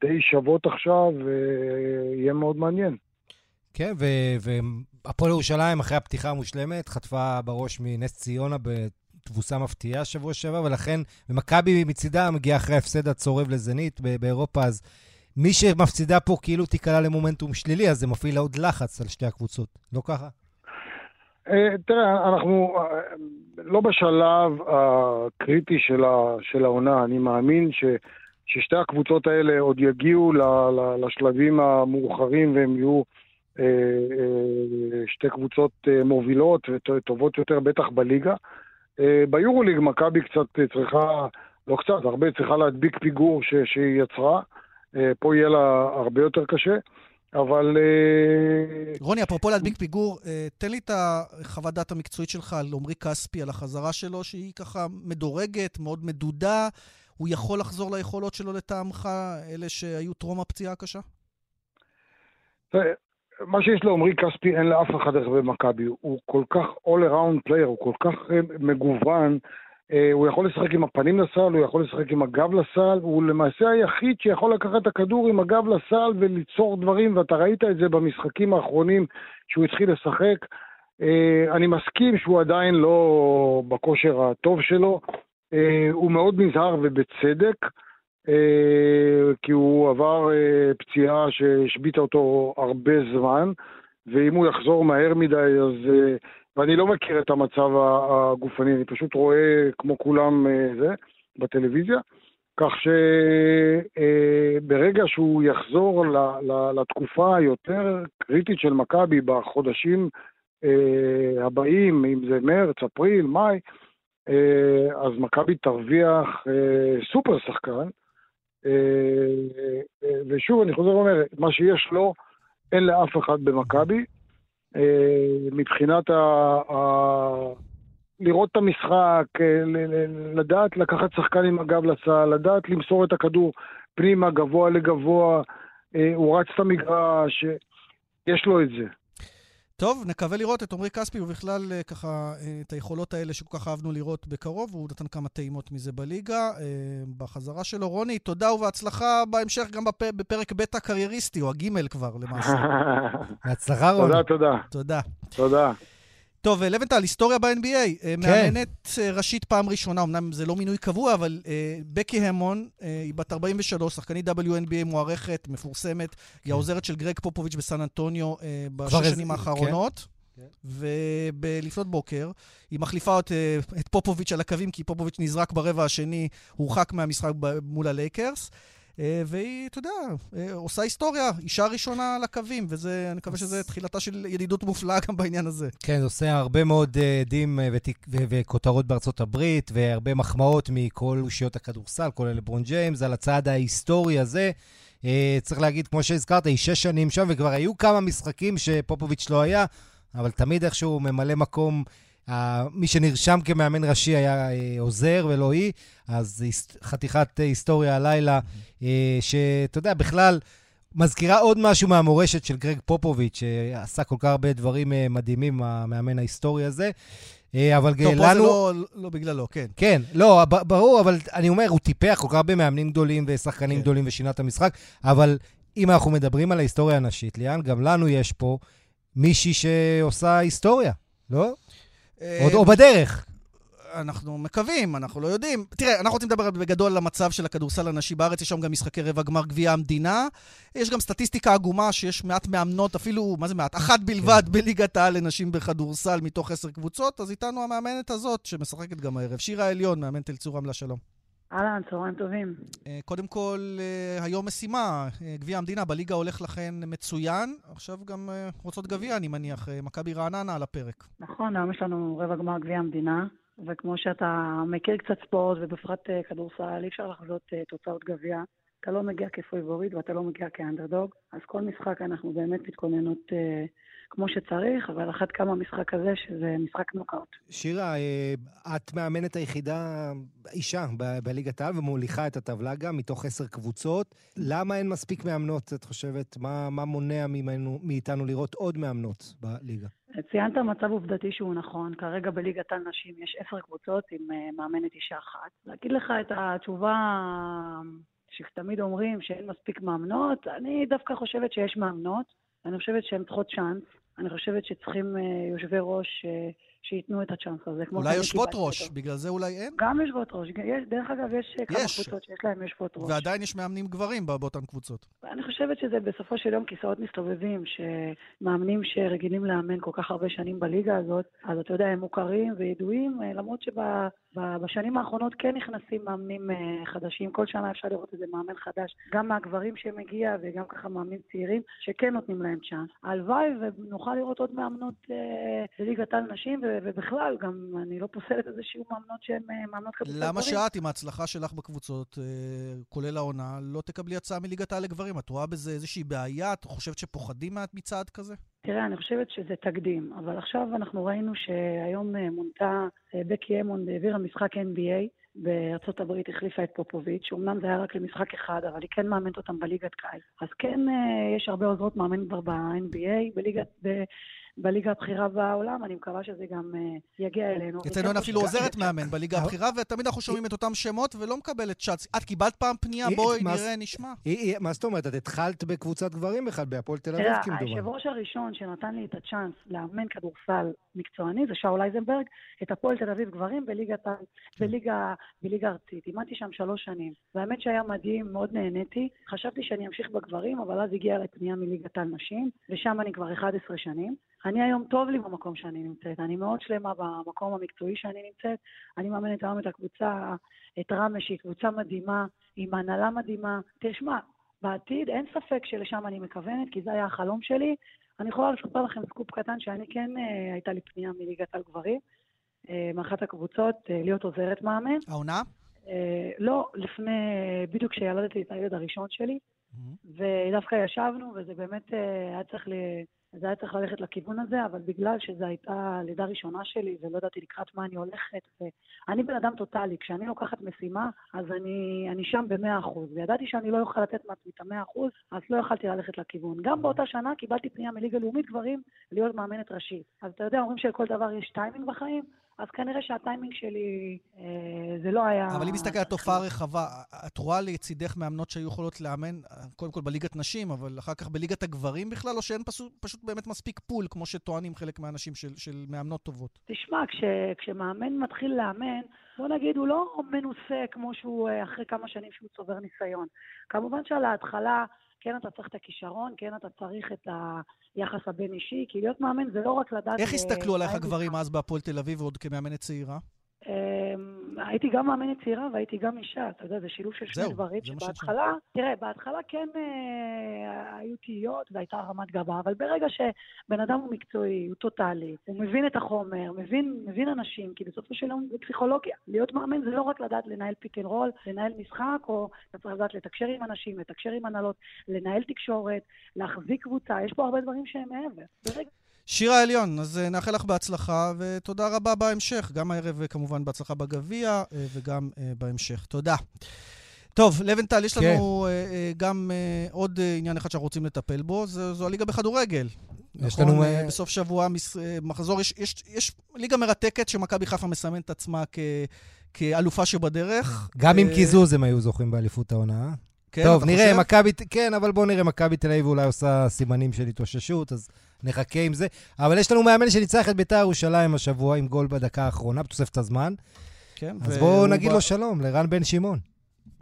די שוות עכשיו, ויהיה מאוד מעניין. כן, והפועל ירושלים, אחרי הפתיחה המושלמת, חטפה בראש מנס ציונה בתבוסה מפתיעה שבוע שעבר, ולכן, ומכבי מצידה מגיעה אחרי ההפסד הצורב לזנית באירופה, אז מי שמפסידה פה כאילו תיקלע למומנטום שלילי, אז זה מפעיל עוד לחץ על שתי הקבוצות, לא ככה? אה, תראה, אנחנו אה, לא בשלב הקריטי של, העונה. אני מאמין ש, ששתי הקבוצות האלה עוד יגיעו לשלבים המאוחרים והם יהיו שתי קבוצות אה, מובילות וטובות יותר, בטח בליגה. אה, ביורוליג מכבי קצת צריכה, לא קצת, הרבה צריכה להדביק פיגור ש, שהיא יצרה. אה, פה יהיה לה הרבה יותר קשה, אבל... אה, רוני, אפרופו להדביק פיגור, אה, תן לי את החוות דעת המקצועית שלך על עמרי כספי, על החזרה שלו, שהיא ככה מדורגת, מאוד מדודה. הוא יכול לחזור ליכולות שלו לטעמך, אלה שהיו טרום הפציעה הקשה? מה שיש לעמרי כספי אין לאף אחד אחר במכבי. הוא כל כך all around player, הוא כל כך מגוון, אה, הוא יכול לשחק עם הפנים לסל, הוא יכול לשחק עם הגב לסל, הוא למעשה היחיד שיכול לקחת את הכדור עם הגב לסל וליצור דברים, ואתה ראית את זה במשחקים האחרונים שהוא התחיל לשחק. אה, אני מסכים שהוא עדיין לא בכושר הטוב שלו, אה, הוא מאוד נזהר ובצדק, כי הוא עבר פציעה שהשביתה אותו הרבה זמן, ואם הוא יחזור מהר מדי אז ואני לא מכיר את המצב הגופני, אני פשוט רואה כמו כולם אה, זה, בטלוויזיה, כך שברגע אה, שהוא יחזור לתקופה היותר קריטית של מכבי בחודשים אה, הבאים, אם זה מרץ, אפריל, מאי, אז מכבי תרוויח סופר שחקן. ושוב, אני חוזר ואומר, מה שיש לו, אין לאף אחד במכבי. אה, מבחינת ה... ה... לראות את המשחק, אה, לדעת לקחת שחקן עם הגב לסל, לדעת למסור את הכדור פנימה, גבוה לגבוה, אה, הוא רץ את המגרש, יש לו את זה. טוב, נקווה לראות את עמרי כספי ובכלל אה, ככה אה, את היכולות האלה שכל כך אהבנו לראות בקרוב, והוא נתן כמה טעימות מזה בליגה. אה, בחזרה שלו, רוני, תודה ובהצלחה בהמשך גם בפרק ב' הקרייריסטי, או הגימל כבר למעשה. בהצלחה, רוני. תודה, תודה. תודה. תודה. טוב, לבנטל, היסטוריה ב-NBA. אה, כן. מאמנת אה, ראשית פעם ראשונה, אמנם זה לא מינוי קבוע, אבל uh, בקי המון, uh, היא בת 43, שחקנית WNBA מוערכת, מפורסמת. כן. היא העוזרת של גרג פופוביץ' בסן אנטוניו uh, בשש שנים האחרונות. כן. ובלפנות בוקר, היא מחליפה את, את פופוביץ' על הקווים, כי פופוביץ' נזרק ברבע השני, הורחק מהמשחק מול הלייקרס. אה, והיא, אתה יודע, אה, עושה היסטוריה, אישה ראשונה על הקווים, וזה, אני מקווה שזה תחילתה של ידידות מופלאה גם בעניין הזה. כן, עושה הרבה מאוד אה, עדים וכותרות בארצות הברית, והרבה מחמאות מכל אושיות הכדורסל, כולל לברון ג'יימס, על הצעד ההיסטורי הזה. צריך להגיד, כמו שהזכרת, היא שש שנים שם, וכבר היו כמה משחקים שפופוביץ' לא היה, אבל תמיד איכשהו ממלא מקום מי שנרשם כמאמן ראשי היה אה, עוזר ולא היא, אז חתיכת היסטוריה הלילה, אה, שאתה יודע, בכלל... מזכירה עוד משהו מהמורשת של גרג פופוביץ', שעשה כל כך הרבה דברים אה, מדהימים, המאמן ההיסטורי הזה. אבל טוב, לנו... טוב, פה זה לא, לא בגללו, כן. כן, לא, ברור, אבל אני אומר, הוא טיפח כל כך הרבה מאמנים גדולים ושחקנים כן. גדולים ושינה את המשחק, אבל אם אנחנו מדברים על ההיסטוריה הנשית, ליאן, גם לנו יש פה מישהי שעושה היסטוריה, לא? עוד או בדרך. אנחנו מקווים, אנחנו לא יודעים. תראה, אנחנו רוצים לדבר בגדול על המצב של הכדורסל הנשי בארץ, יש שם גם משחקי רבע גמר גביע המדינה. יש גם סטטיסטיקה עגומה שיש מעט מאמנות, אפילו, מה זה מעט? אחת בלבד כן. בליגת העל לנשים בכדורסל מתוך עשר קבוצות, אז איתנו המאמנת הזאת, שמשחקת גם הערב. שירה עליון, מאמנת אליצור רמלה, שלום. אהלן, צהריים טובים. אה, קודם כל, אה, היום משימה, אה, גביע המדינה בליגה הולך לכן מצוין. עכשיו גם רוצות גביע, אני מניח, מכבי רעננה על הפרק. נכון, היום יש לנו רבע גמר גביע המדינה. וכמו שאתה מכיר קצת ספורט, ובפרט כדורסל, אי אפשר לחזות תוצאות גביע. אתה לא מגיע כפייבוריט ואתה לא מגיע כאנדרדוג, אז כל משחק אנחנו באמת מתכוננות אה, כמו שצריך, אבל אחת כמה משחק כזה, שזה משחק נוקאוט. שירה, אה, את מאמנת היחידה, אישה, בליגת העל, ומוליכה את הטבלה גם, מתוך עשר קבוצות. למה אין מספיק מאמנות, את חושבת? מה, מה מונע ממנו, מאיתנו לראות עוד מאמנות בליגה? ציינת מצב עובדתי שהוא נכון. כרגע בליגת הנשים יש עשר קבוצות עם אה, מאמנת אישה אחת. להגיד לך את התשובה שתמיד אומרים שאין מספיק מאמנות, אני דווקא חושבת שיש מאמנות. אני חושבת שהן צריכות צ'אנס. אני חושבת שצריכים אה, יושבי ראש אה, שייתנו את הצ'אנס הזה. אולי יושבות ראש, אותו. בגלל זה אולי אין? גם יושבות ראש. יש, דרך אגב, יש, יש כמה קבוצות שיש להן יושבות ראש. ועדיין יש מאמנים גברים באותן קבוצות. אני חושבת שזה בסופו של יום כיסאות מסתובבים, שמאמנים שרגילים לאמן כל כך הרבה שנים בליגה הזאת, אז אתה יודע, הם מוכרים וידועים, אה, למרות שבשנים האחרונות כן נכנסים מאמנים אה, חדשים. כל שנה אפשר לראות איזה מאמן חדש, גם מהגברים שמגיע וגם ככה מאמנים צעירים, שכן נותנים להם צ'אנס. הלוואי ונוכל לראות עוד מאמנות אה, בליגת על נשים, ובכלל, גם אני לא פוסלת איזשהו מאמנות שהן אה, מאמנות כדורסל למה שאת, עם ההצלחה שלך בקבוצות, כולל העונה, לא תקבלי הצעה מליגת העל לגברים? את רואה בזה איזושהי בעיה? את חושבת שפוחדים מצעד כזה? תראה, אני חושבת שזה תקדים, אבל עכשיו אנחנו ראינו שהיום אה, מונתה בקי אמונד, העבירה משחק NBA. בארצות הברית החליפה את פופוביץ', שאומנם זה היה רק למשחק אחד, אבל היא כן מאמנת אותם בליגת קיץ. אז כן, יש הרבה עוזרות מאמן כבר ב-NBA, בליגת, בליגה הבכירה בעולם, אני מקווה שזה גם uh, יגיע אלינו. אצלנו אין אפילו עוזרת מאמן בליגה הבכירה, ותמיד אנחנו שומעים את אותם שמות ולא מקבלת צ'אנס. את קיבלת פעם פנייה? בואי נראה, נשמע. מה זאת אומרת? את התחלת בקבוצת גברים בכלל, בהפועל תל אביב, כמדומני. תראה, היושב ראש הראשון שנתן לי את הצ'אנס לאמן כדורסל מקצועני זה שאול אייזנברג, את הפועל תל אביב גברים בליגה ארצית. אימנתי שם שלוש שנים. והאמת שהיה מדהים, מאוד נהניתי. חשבתי שאני אמשיך בגברים, אבל אז הגיעה אליי פנייה מליגת על נשים, ושם אני כבר 11 שנים. אני היום טוב לי במקום שאני נמצאת, אני מאוד שלמה במקום המקצועי שאני נמצאת. אני מאמנת היום את הקבוצה, את רמש, שהיא קבוצה מדהימה, עם הנהלה מדהימה. תשמע, בעתיד אין ספק שלשם אני מכוונת, כי זה היה החלום שלי. אני יכולה לספר לכם סקופ קטן שאני כן, אה, הייתה לי פנייה מליגת על גברים, אה, מאחת הקבוצות, אה, להיות עוזרת מאמן. העונה? אה, לא, לפני, בדיוק כשילדתי את הילד הראשון שלי, mm-hmm. ודווקא ישבנו, וזה באמת אה, היה צריך ל... אז היה צריך ללכת לכיוון הזה, אבל בגלל שזו הייתה לידה ראשונה שלי ולא ידעתי לקראת מה אני הולכת, ואני בן אדם טוטאלי, כשאני לוקחת משימה, אז אני, אני שם במאה אחוז, וידעתי שאני לא אוכל לתת מעצמי את המאה אחוז, אז לא יכלתי ללכת לכיוון. גם באותה שנה קיבלתי פנייה מליגה לאומית גברים להיות מאמנת ראשית. אז אתה יודע, אומרים שלכל דבר יש טיימינג בחיים, אז כנראה שהטיימינג שלי, אה, זה לא היה... אבל אם מסתכלת על תופעה רחבה, את רואה לצידך מאמנות שהיו יכולות לאמן, קודם כל בליגת נשים, אבל אחר כך בליגת הגברים בכלל, או שאין פשוט, פשוט באמת מספיק פול, כמו שטוענים חלק מהאנשים של, של מאמנות טובות? תשמע, כש, כשמאמן מתחיל לאמן, בוא נגיד, הוא לא מנוסה כמו שהוא אה, אחרי כמה שנים שהוא צובר ניסיון. כמובן שעל ההתחלה... כן אתה צריך את הכישרון, כן אתה צריך את היחס הבין-אישי, כי להיות מאמן זה לא רק לדעת... איך הסתכלו עלייך הגברים אז בהפועל תל אביב ועוד כמאמנת צעירה? הייתי גם מאמנת צעירה והייתי גם אישה, אתה יודע, זה שילוב של שני דברים שבהתחלה, תראה, בהתחלה כן אה, היו תהיות והייתה רמת גבה, אבל ברגע שבן אדם הוא מקצועי, הוא טוטאלי, הוא מבין את החומר, מבין, מבין אנשים, כי בסופו של יום זה פסיכולוגיה. להיות מאמן זה לא רק לדעת לנהל פיק אנד רול, לנהל משחק, או אתה צריך לדעת לתקשר עם אנשים, לתקשר עם הנהלות, לנהל תקשורת, להחזיק קבוצה, יש פה הרבה דברים שהם מעבר. ברגע... שירה עליון, אז אה, נאחל לך בהצלחה, ותודה רבה בהמשך. גם הערב אה, כמובן בהצלחה בגביע, אה, וגם בהמשך. תודה. טוב, לבנטל, יש כן. לנו גם עוד עניין אחד שאנחנו רוצים לטפל בו, זו, זו הליגה בכדורגל. יש נכון, לנו... בסוף שבוע מחזור, יש, יש, יש ליגה מרתקת שמכבי חיפה מסמנת את עצמה כ, כאלופה שבדרך. גם עם קיזוז הם היו זוכים באליפות העונה. כן, טוב, נראה, מכבי, כן, אבל בואו נראה, מכבי תל אביב אולי עושה סימנים של התאוששות, אז נחכה עם זה. אבל יש לנו מאמן שניצח את בית"ר ירושלים השבוע עם גול בדקה האחרונה, בתוספת הזמן. כן, אז בואו נגיד בא... לו שלום, לרן בן שמעון.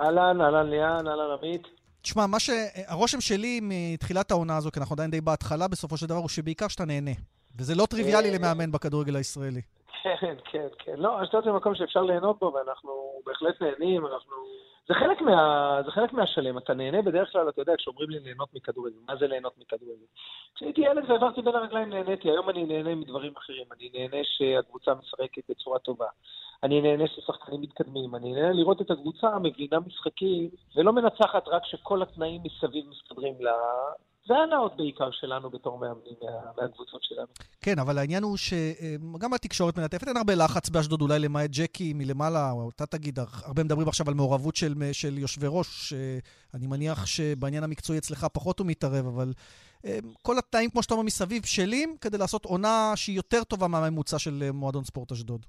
אהלן, אהלן ליאן, אהלן עמית. תשמע, מה ש... הרושם שלי מתחילת העונה הזו, כי אנחנו עדיין די בהתחלה, בסופו של דבר, הוא שבעיקר שאתה נהנה. וזה לא טריוויאלי אה, למאמן בכדורגל הישראלי. כן, כן, כן. לא, אשדוד זה מקום שאפשר ליהנות בו, ואנחנו בהחלט נהנים, אנחנו... זה חלק, מה... זה חלק מהשלם. אתה נהנה בדרך כלל, אתה יודע, כשאומרים לי ליהנות מכדורגל, מה זה ליהנות מכדורגל? כשהייתי ילד ועברתי בין הרגליים נהניתי, היום אני נהנה מדברים אחרים. אני נהנה שהקבוצה משחקת בצורה טובה. אני נהנה ששחקנים מתקדמים, אני נהנה לראות את הקבוצה מבינה משחקים ולא מנצחת רק שכל התנאים מסביב מסתדרים לה. זה הנאות בעיקר שלנו בתור מאמנים מהקבוצות שלנו. כן, אבל העניין הוא שגם התקשורת מנטפת, אין הרבה לחץ באשדוד, אולי למעט ג'קי מלמעלה, או אתה תגיד, הרבה מדברים עכשיו על מעורבות של, של יושבי ראש, שאני מניח שבעניין המקצועי אצלך פחות הוא מתערב, אבל כל התנאים, כמו שאתה אומר, מסביב בשלים, כדי לעשות עונה שהיא יותר טובה מהממוצע של מועדון ספורט אשדוד.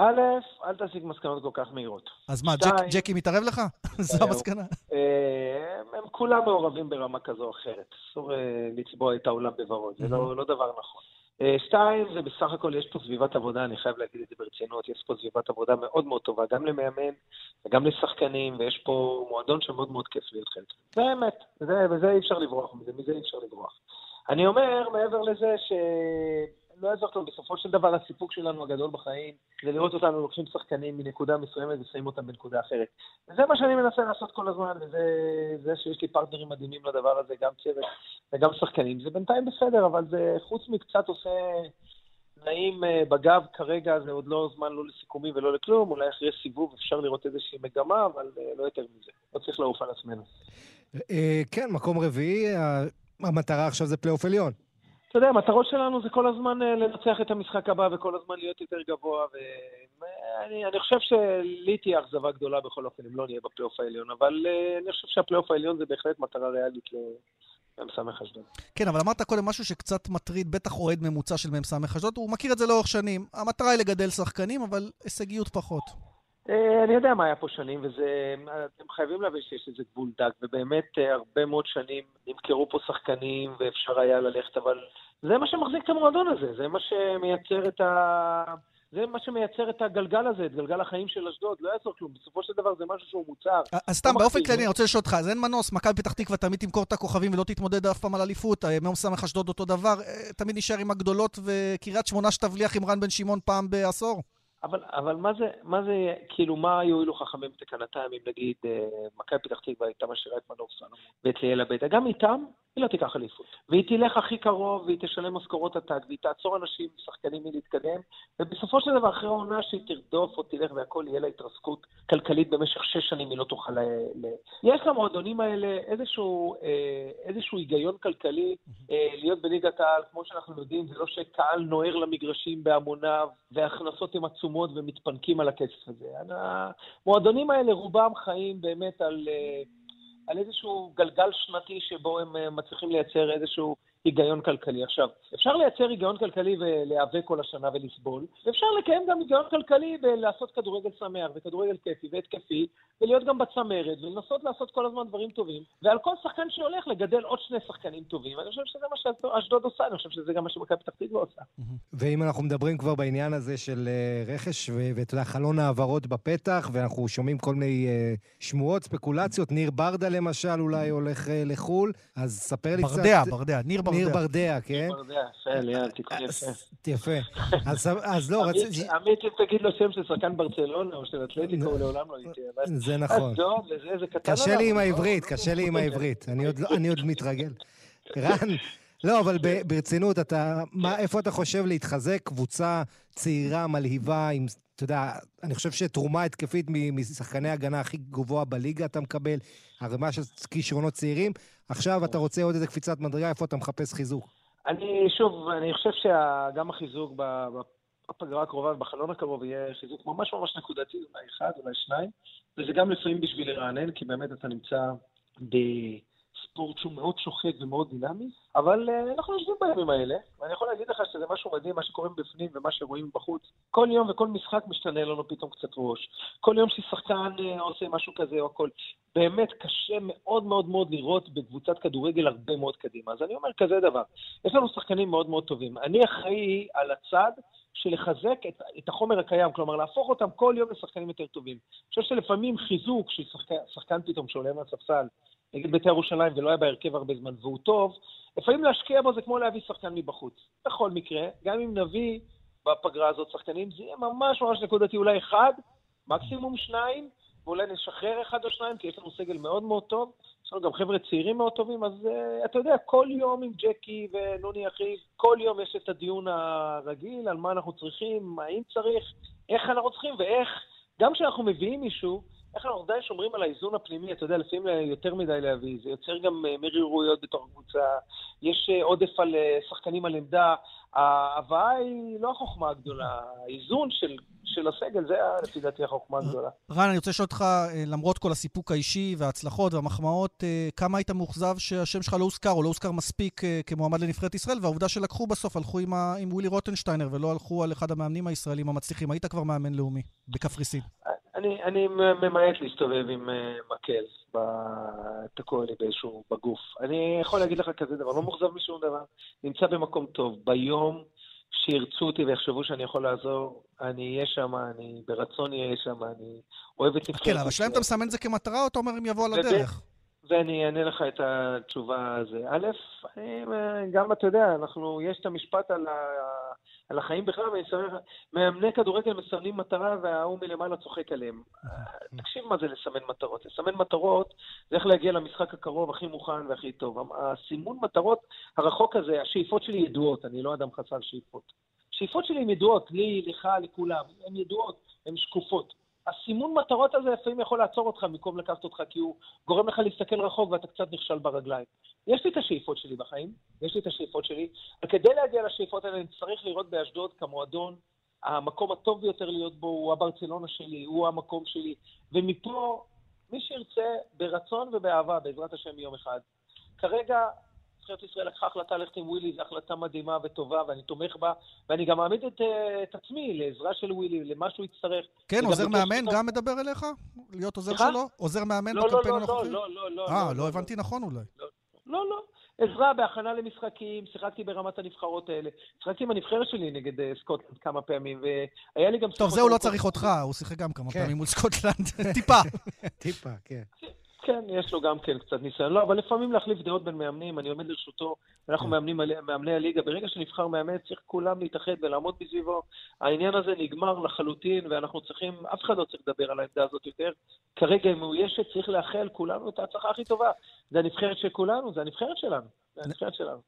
א', אל תסיק מסקנות כל כך מהירות. אז מה, שתיים, ג'ק, ג'קי מתערב לך? זו המסקנה. אה, הם כולם מעורבים ברמה כזו או אחרת. אסור אה, לצבוע את העולם בוורוד, זה לא, לא דבר נכון. אה, שתיים, זה בסך הכל, יש פה סביבת עבודה, אני חייב להגיד את זה ברצינות, יש פה סביבת עבודה מאוד מאוד טובה, גם למאמן וגם לשחקנים, ויש פה מועדון שמאוד מאוד כיף להיות חלק. זה האמת, וזה אי אפשר לברוח מזה, מזה אי אפשר לברוח. אני אומר, מעבר לזה, ש... לא יעזור כלום, בסופו של דבר הסיפוק שלנו הגדול בחיים זה לראות אותנו לוקחים שחקנים מנקודה מסוימת ושמים אותם בנקודה אחרת. וזה מה שאני מנסה לעשות כל הזמן, וזה זה שיש לי פרטנרים מדהימים לדבר הזה, גם צוות וגם שחקנים. זה בינתיים בסדר, אבל זה חוץ מקצת עושה נעים אה, בגב כרגע, זה עוד לא זמן לא לסיכומים ולא לכלום, אולי אחרי סיבוב אפשר לראות איזושהי מגמה, אבל אה, לא יותר מזה. לא צריך לעוף על עצמנו. אה, כן, מקום רביעי, המטרה עכשיו זה פלייאוף עליון. יודע, המטרות שלנו זה כל הזמן אה, לנצח את המשחק הבא וכל הזמן להיות יותר גבוה, ואני חושב שלי תהיה אכזבה גדולה בכל אופן אם לא נהיה בפלייאוף העליון, אבל אה, אני חושב שהפלייאוף העליון זה בהחלט מטרה ריאלית למ"ס אשדוד. כן, אבל אמרת קודם משהו שקצת מטריד, בטח אוהד ממוצע של מ"ס אשדוד, הוא מכיר את זה לאורך שנים. המטרה היא לגדל שחקנים, אבל הישגיות פחות. אה, אני יודע מה היה פה שנים, ואתם חייבים להבין שיש לזה גבול דק, ובאמת אה, הרבה מאוד שנים נמכרו פה שחקנים ואפשר היה ללכת, אבל זה מה שמחזיק את המועדון הזה, זה מה שמייצר את ה... זה מה שמייצר את הגלגל הזה, את גלגל החיים של אשדוד, לא יעזור כלום. בסופו של דבר זה משהו שהוא מוצר. אז סתם, לא באופן כללי, אני רוצה לשאול אותך, אז אין מנוס, מכבי פתח תקווה תמיד תמכור את הכוכבים ולא תתמודד אף פעם על אליפות, מ"ם סמך אשדוד אותו דבר, אה, תמיד נשאר עם הגדולות, וקריית שמונה שתבליח עם רן בן שמעון פעם בעשור. אבל, אבל מה זה, מה זה, כאילו, מה יועילו חכמים בתקנתם אם נגיד אה, מכבי פתח תקווה הייתה משאירה את מנור סלומון ואת ליאל עבדה? גם איתם היא לא תיקח אליפות. והיא תלך הכי קרוב והיא תשלם משכורות עתק והיא תעצור אנשים, שחקנים מלהתקדם, ובסופו של דבר, אחרי העונה שהיא תרדוף או תלך והכל יהיה לה התרסקות כלכלית במשך שש שנים, היא לא תוכל ל... ל... יש למועדונים האלה איזשהו, אה, איזשהו היגיון כלכלי אה, להיות בליגת העל, כמו שאנחנו יודעים, זה לא שקהל נוער למגרשים בהמוניו והכנסות הן עצומות ומתפנקים על הכסף הזה. המועדונים האלה, רובם חיים באמת על... אה, על איזשהו גלגל שנתי שבו הם אה, מצליחים לייצר איזשהו היגיון כלכלי. עכשיו, אפשר לייצר היגיון כלכלי ולהיאבק כל השנה ולסבול, ואפשר לקיים גם היגיון כלכלי בלעשות כדורגל שמח וכדורגל כיפי והתקפי, ולהיות גם בצמרת, ולנסות לעשות כל הזמן דברים טובים, ועל כל שחקן שהולך לגדל עוד שני שחקנים טובים. אני חושב שזה מה שאשדוד עושה, אני חושב שזה גם מה שמכבי פתח תקווה עושה. ואם אנחנו מדברים כבר בעניין הזה של אה, רכש, ואתה יודע, חלון העברות בפתח, ואנחנו שומעים כל מיני אה, שמועות, ספקולציות, ניר ברדה למשל אולי הולך אה, לחו"ל, אז ספר לי קצת... ברדע, ברדע, ניר ברדע. ניר ברדע, כן? ניר ברדע, יפה, ליאל, תיקון יפה. יפה. אז לא, רציתי... עמית, אם תגיד לו שם של שחקן ברצלונה או של אתלטיקו, הוא לעולם לא יתהיה. זה נכון. קשה לי עם העברית, קשה לי עם העברית. לא- אני עוד מתרגל. רן, לא, אבל ברצינות, אתה, מה, איפה אתה חושב להתחזק? קבוצה צעירה, מלהיבה, עם, אתה יודע, אני חושב שתרומה התקפית משחקני הגנה הכי גבוה בליגה אתה מקבל, ערימה של כישרונות צעירים. עכשיו אתה רוצה עוד איזה קפיצת מדרגה, איפה אתה מחפש חיזוק? אני, שוב, אני חושב שגם החיזוק בפגרה הקרובה ובחלון הקרוב יהיה חיזוק ממש ממש נקודתי, אולי אחד, אולי שניים, וזה גם לפעמים בשביל לרענן, כי באמת אתה נמצא ספורט שהוא מאוד שוחק ומאוד דינמי, אבל uh, אנחנו יושבים בימים האלה, ואני יכול להגיד לך שזה משהו מדהים, מה שקורה בפנים ומה שרואים בחוץ. כל יום וכל משחק משתנה לנו פתאום קצת ראש. כל יום ששחקן uh, עושה משהו כזה או הכל. באמת קשה מאוד מאוד מאוד לראות בקבוצת כדורגל הרבה מאוד קדימה. אז אני אומר כזה דבר, יש לנו שחקנים מאוד מאוד טובים. אני אחראי על הצד של לחזק את, את החומר הקיים, כלומר להפוך אותם כל יום לשחקנים יותר טובים. אני חושב שלפעמים חיזוק של שחקן פתאום שעולה מהספסל, נגיד בית"ר ירושלים ולא היה בהרכב הרבה זמן והוא טוב, לפעמים להשקיע בו זה כמו להביא שחקן מבחוץ. בכל מקרה, גם אם נביא בפגרה הזאת שחקנים, זה יהיה ממש ממש נקודתי, אולי אחד, מקסימום שניים, ואולי נשחרר אחד או שניים, כי יש לנו סגל מאוד מאוד טוב. יש לנו גם חבר'ה צעירים מאוד טובים, אז uh, אתה יודע, כל יום עם ג'קי ונוני אחיו, כל יום יש את הדיון הרגיל על מה אנחנו צריכים, האם צריך, איך אנחנו צריכים ואיך, גם כשאנחנו מביאים מישהו, איך אנחנו עדיין שומרים על האיזון הפנימי, אתה יודע, לפעמים יותר מדי להביא, זה יוצר גם אה, מרירויות בתוך הקבוצה, יש אה, עודף על שחקנים על עמדה, ההבאה היא לא החוכמה הגדולה, האיזון של, של הסגל, זה לפי דעתי החוכמה הגדולה. רן, אני רוצה לשאול אותך, אה, למרות כל הסיפוק האישי וההצלחות והמחמאות, אה, כמה היית מאוכזב שהשם שלך לא הוזכר או לא הוזכר מספיק אה, כמועמד לנבחרת ישראל, והעובדה שלקחו בסוף, הלכו עם, ה, עם ווילי רוטנשטיינר ולא הלכו על אחד המאמנים הישראלים המצליחים. היית כבר מאמן לאומי בקפריסין. אני, אני ממעט להסתובב עם מקל תקוע לי באיזשהו, בגוף. אני יכול להגיד לך כזה דבר, לא מאוכזב משום דבר, נמצא במקום טוב. ביום שירצו אותי ויחשבו שאני יכול לעזור, אני אהיה שם, אני ברצון אהיה שם, אני אוהב את נבחרת. כן, אבל השאלה אם אתה מסמן את זה כמטרה, או אתה אומר אם יבוא על הדרך? ואני אענה לך את התשובה הזו. א', גם אתה יודע, אנחנו, יש את המשפט על, על החיים בכלל, ואני לך, מאמני כדורגל מסמנים מטרה וההוא מלמעלה צוחק עליהם. תקשיב מה זה לסמן מטרות. לסמן מטרות זה איך להגיע למשחק הקרוב הכי מוכן והכי טוב. הסימון מטרות הרחוק הזה, השאיפות שלי ידועות, אני לא אדם חסר שאיפות. השאיפות שלי הן ידועות, לי, לך, לכולם, הן ידועות, הן שקופות. הסימון מטרות הזה לפעמים יכול לעצור אותך במקום לקחת אותך, כי הוא גורם לך להסתכל רחוק ואתה קצת נכשל ברגליים. יש לי את השאיפות שלי בחיים, יש לי את השאיפות שלי, וכדי להגיע לשאיפות האלה אני צריך לראות באשדוד כמועדון, המקום הטוב ביותר להיות בו הוא הברצלונה שלי, הוא המקום שלי, ומפה, מי שירצה, ברצון ובאהבה, בעזרת השם יום אחד. כרגע נבחרת ישראל לקחה החלטה ללכת עם ווילי, זו החלטה מדהימה וטובה, ואני תומך בה, ואני גם מעמיד את, אה, את עצמי לעזרה של ווילי, למה שהוא יצטרך. כן, עוזר מאמן גם מדבר אליך? להיות עוזר שלו? עוזר מאמן לא, בקמפיין לא, לא, הנוכחי? לא, לא, לא. אה, לא הבנתי נכון אולי. לא, לא. עזרה בהכנה למשחקים, שיחקתי ברמת הנבחרות האלה. שיחקתי עם הנבחרת שלי נגד אה, סקוטלנד כמה פעמים, והיה לי גם... טוב, זה הוא לא צריך אותך, הוא שיחק גם כמה כן. פעמים מול סקוטלנד. טיפה. טיפה, כן. כן, יש לו גם כן קצת ניסיון. לא, אבל לפעמים להחליף דעות בין מאמנים, אני עומד לרשותו, אנחנו כן. מאמנים, מאמני הליגה. ברגע שנבחר מאמן, צריך כולם להתאחד ולעמוד מסביבו. העניין הזה נגמר לחלוטין, ואנחנו צריכים, אף אחד לא צריך לדבר על העמדה הזאת יותר. כרגע היא מאוישת, צריך לאחל כולנו את ההצלחה הכי טובה. זה הנבחרת של כולנו, זה הנבחרת שלנו.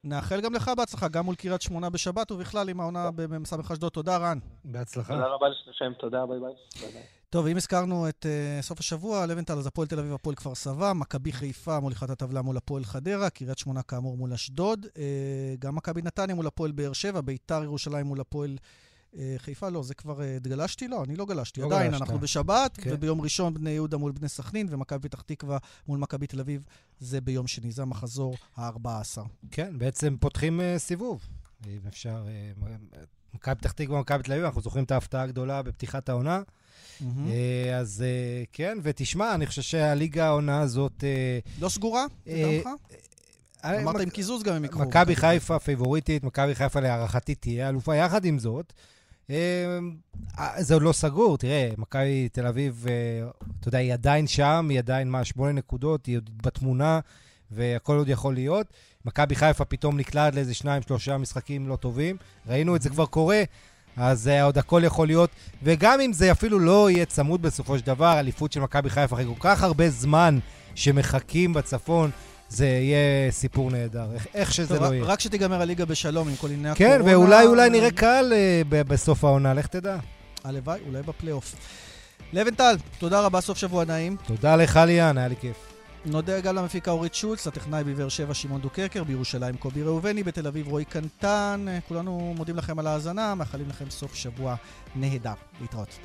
נאחל גם לך בהצלחה, גם מול קריית שמונה בשבת, ובכלל עם העונה במ"ס אשדוד. תודה, רן. בהצלחה. תודה רבה לשניכם, תודה, ביי ביי. טוב, אם הזכרנו את uh, סוף השבוע, לבנטל, אז הפועל תל אביב, הפועל כפר סבא, מכבי חיפה מוליכת הטבלה מול הפועל חדרה, קריית שמונה כאמור מול אשדוד, uh, גם מכבי נתניה מול הפועל באר שבע, ביתר ירושלים מול הפועל uh, חיפה, לא, זה כבר uh, גלשתי? לא, אני לא גלשתי. לא עדיין, גלשת. אנחנו בשבת, כן. וביום ראשון בני יהודה מול בני סכנין, ומכבי פתח תקווה מול מכבי תל אביב, זה ביום שני, זה המחזור ה-14. כן, בעצם פותחים uh, סיבוב, אם אפשר. Uh, מכבי פתח תקווה ומכבי תל אביב, אנחנו זוכרים את ההפתעה הגדולה בפתיחת העונה. Mm-hmm. אז אה, כן, ותשמע, אני חושב שהליגה העונה הזאת... אה, לא סגורה? לדעתך? אמרת עם קיזוז גם הם יקחו. מכבי חיפה פייבוריטית, מכבי חיפה להערכתי תהיה אלופה. יחד עם זאת, זה עוד לא סגור. תראה, מכבי תל אביב, אתה יודע, היא עדיין שם, היא עדיין, מה, שמונה נקודות, היא עוד בתמונה, והכל עוד יכול להיות. מכבי חיפה פתאום נקלעת לאיזה שניים, שלושה משחקים לא טובים. ראינו את זה כבר קורה. אז uh, עוד הכל יכול להיות, וגם אם זה אפילו לא יהיה צמוד בסופו של דבר, אליפות של מכבי חיפה אחרי כל כך הרבה זמן שמחכים בצפון, זה יהיה סיפור נהדר, איך, איך שזה טוב, לא יהיה. רק שתיגמר הליגה בשלום עם כל ענייני כן, הקורונה. כן, ואולי אולי נראה קהל uh, בסוף העונה, לך תדע. הלוואי, אולי בפלייאוף. לבנטל, תודה רבה, סוף שבוע נעים. תודה לך, ליאן, היה לי כיף. נודה גם למפיקה אורית שולץ, לטכנאי בבאר שבע שמעון דוקרקר, בירושלים קובי ראובני, בתל אביב רועי קנטן. כולנו מודים לכם על ההאזנה, מאחלים לכם סוף שבוע נהדר. להתראות.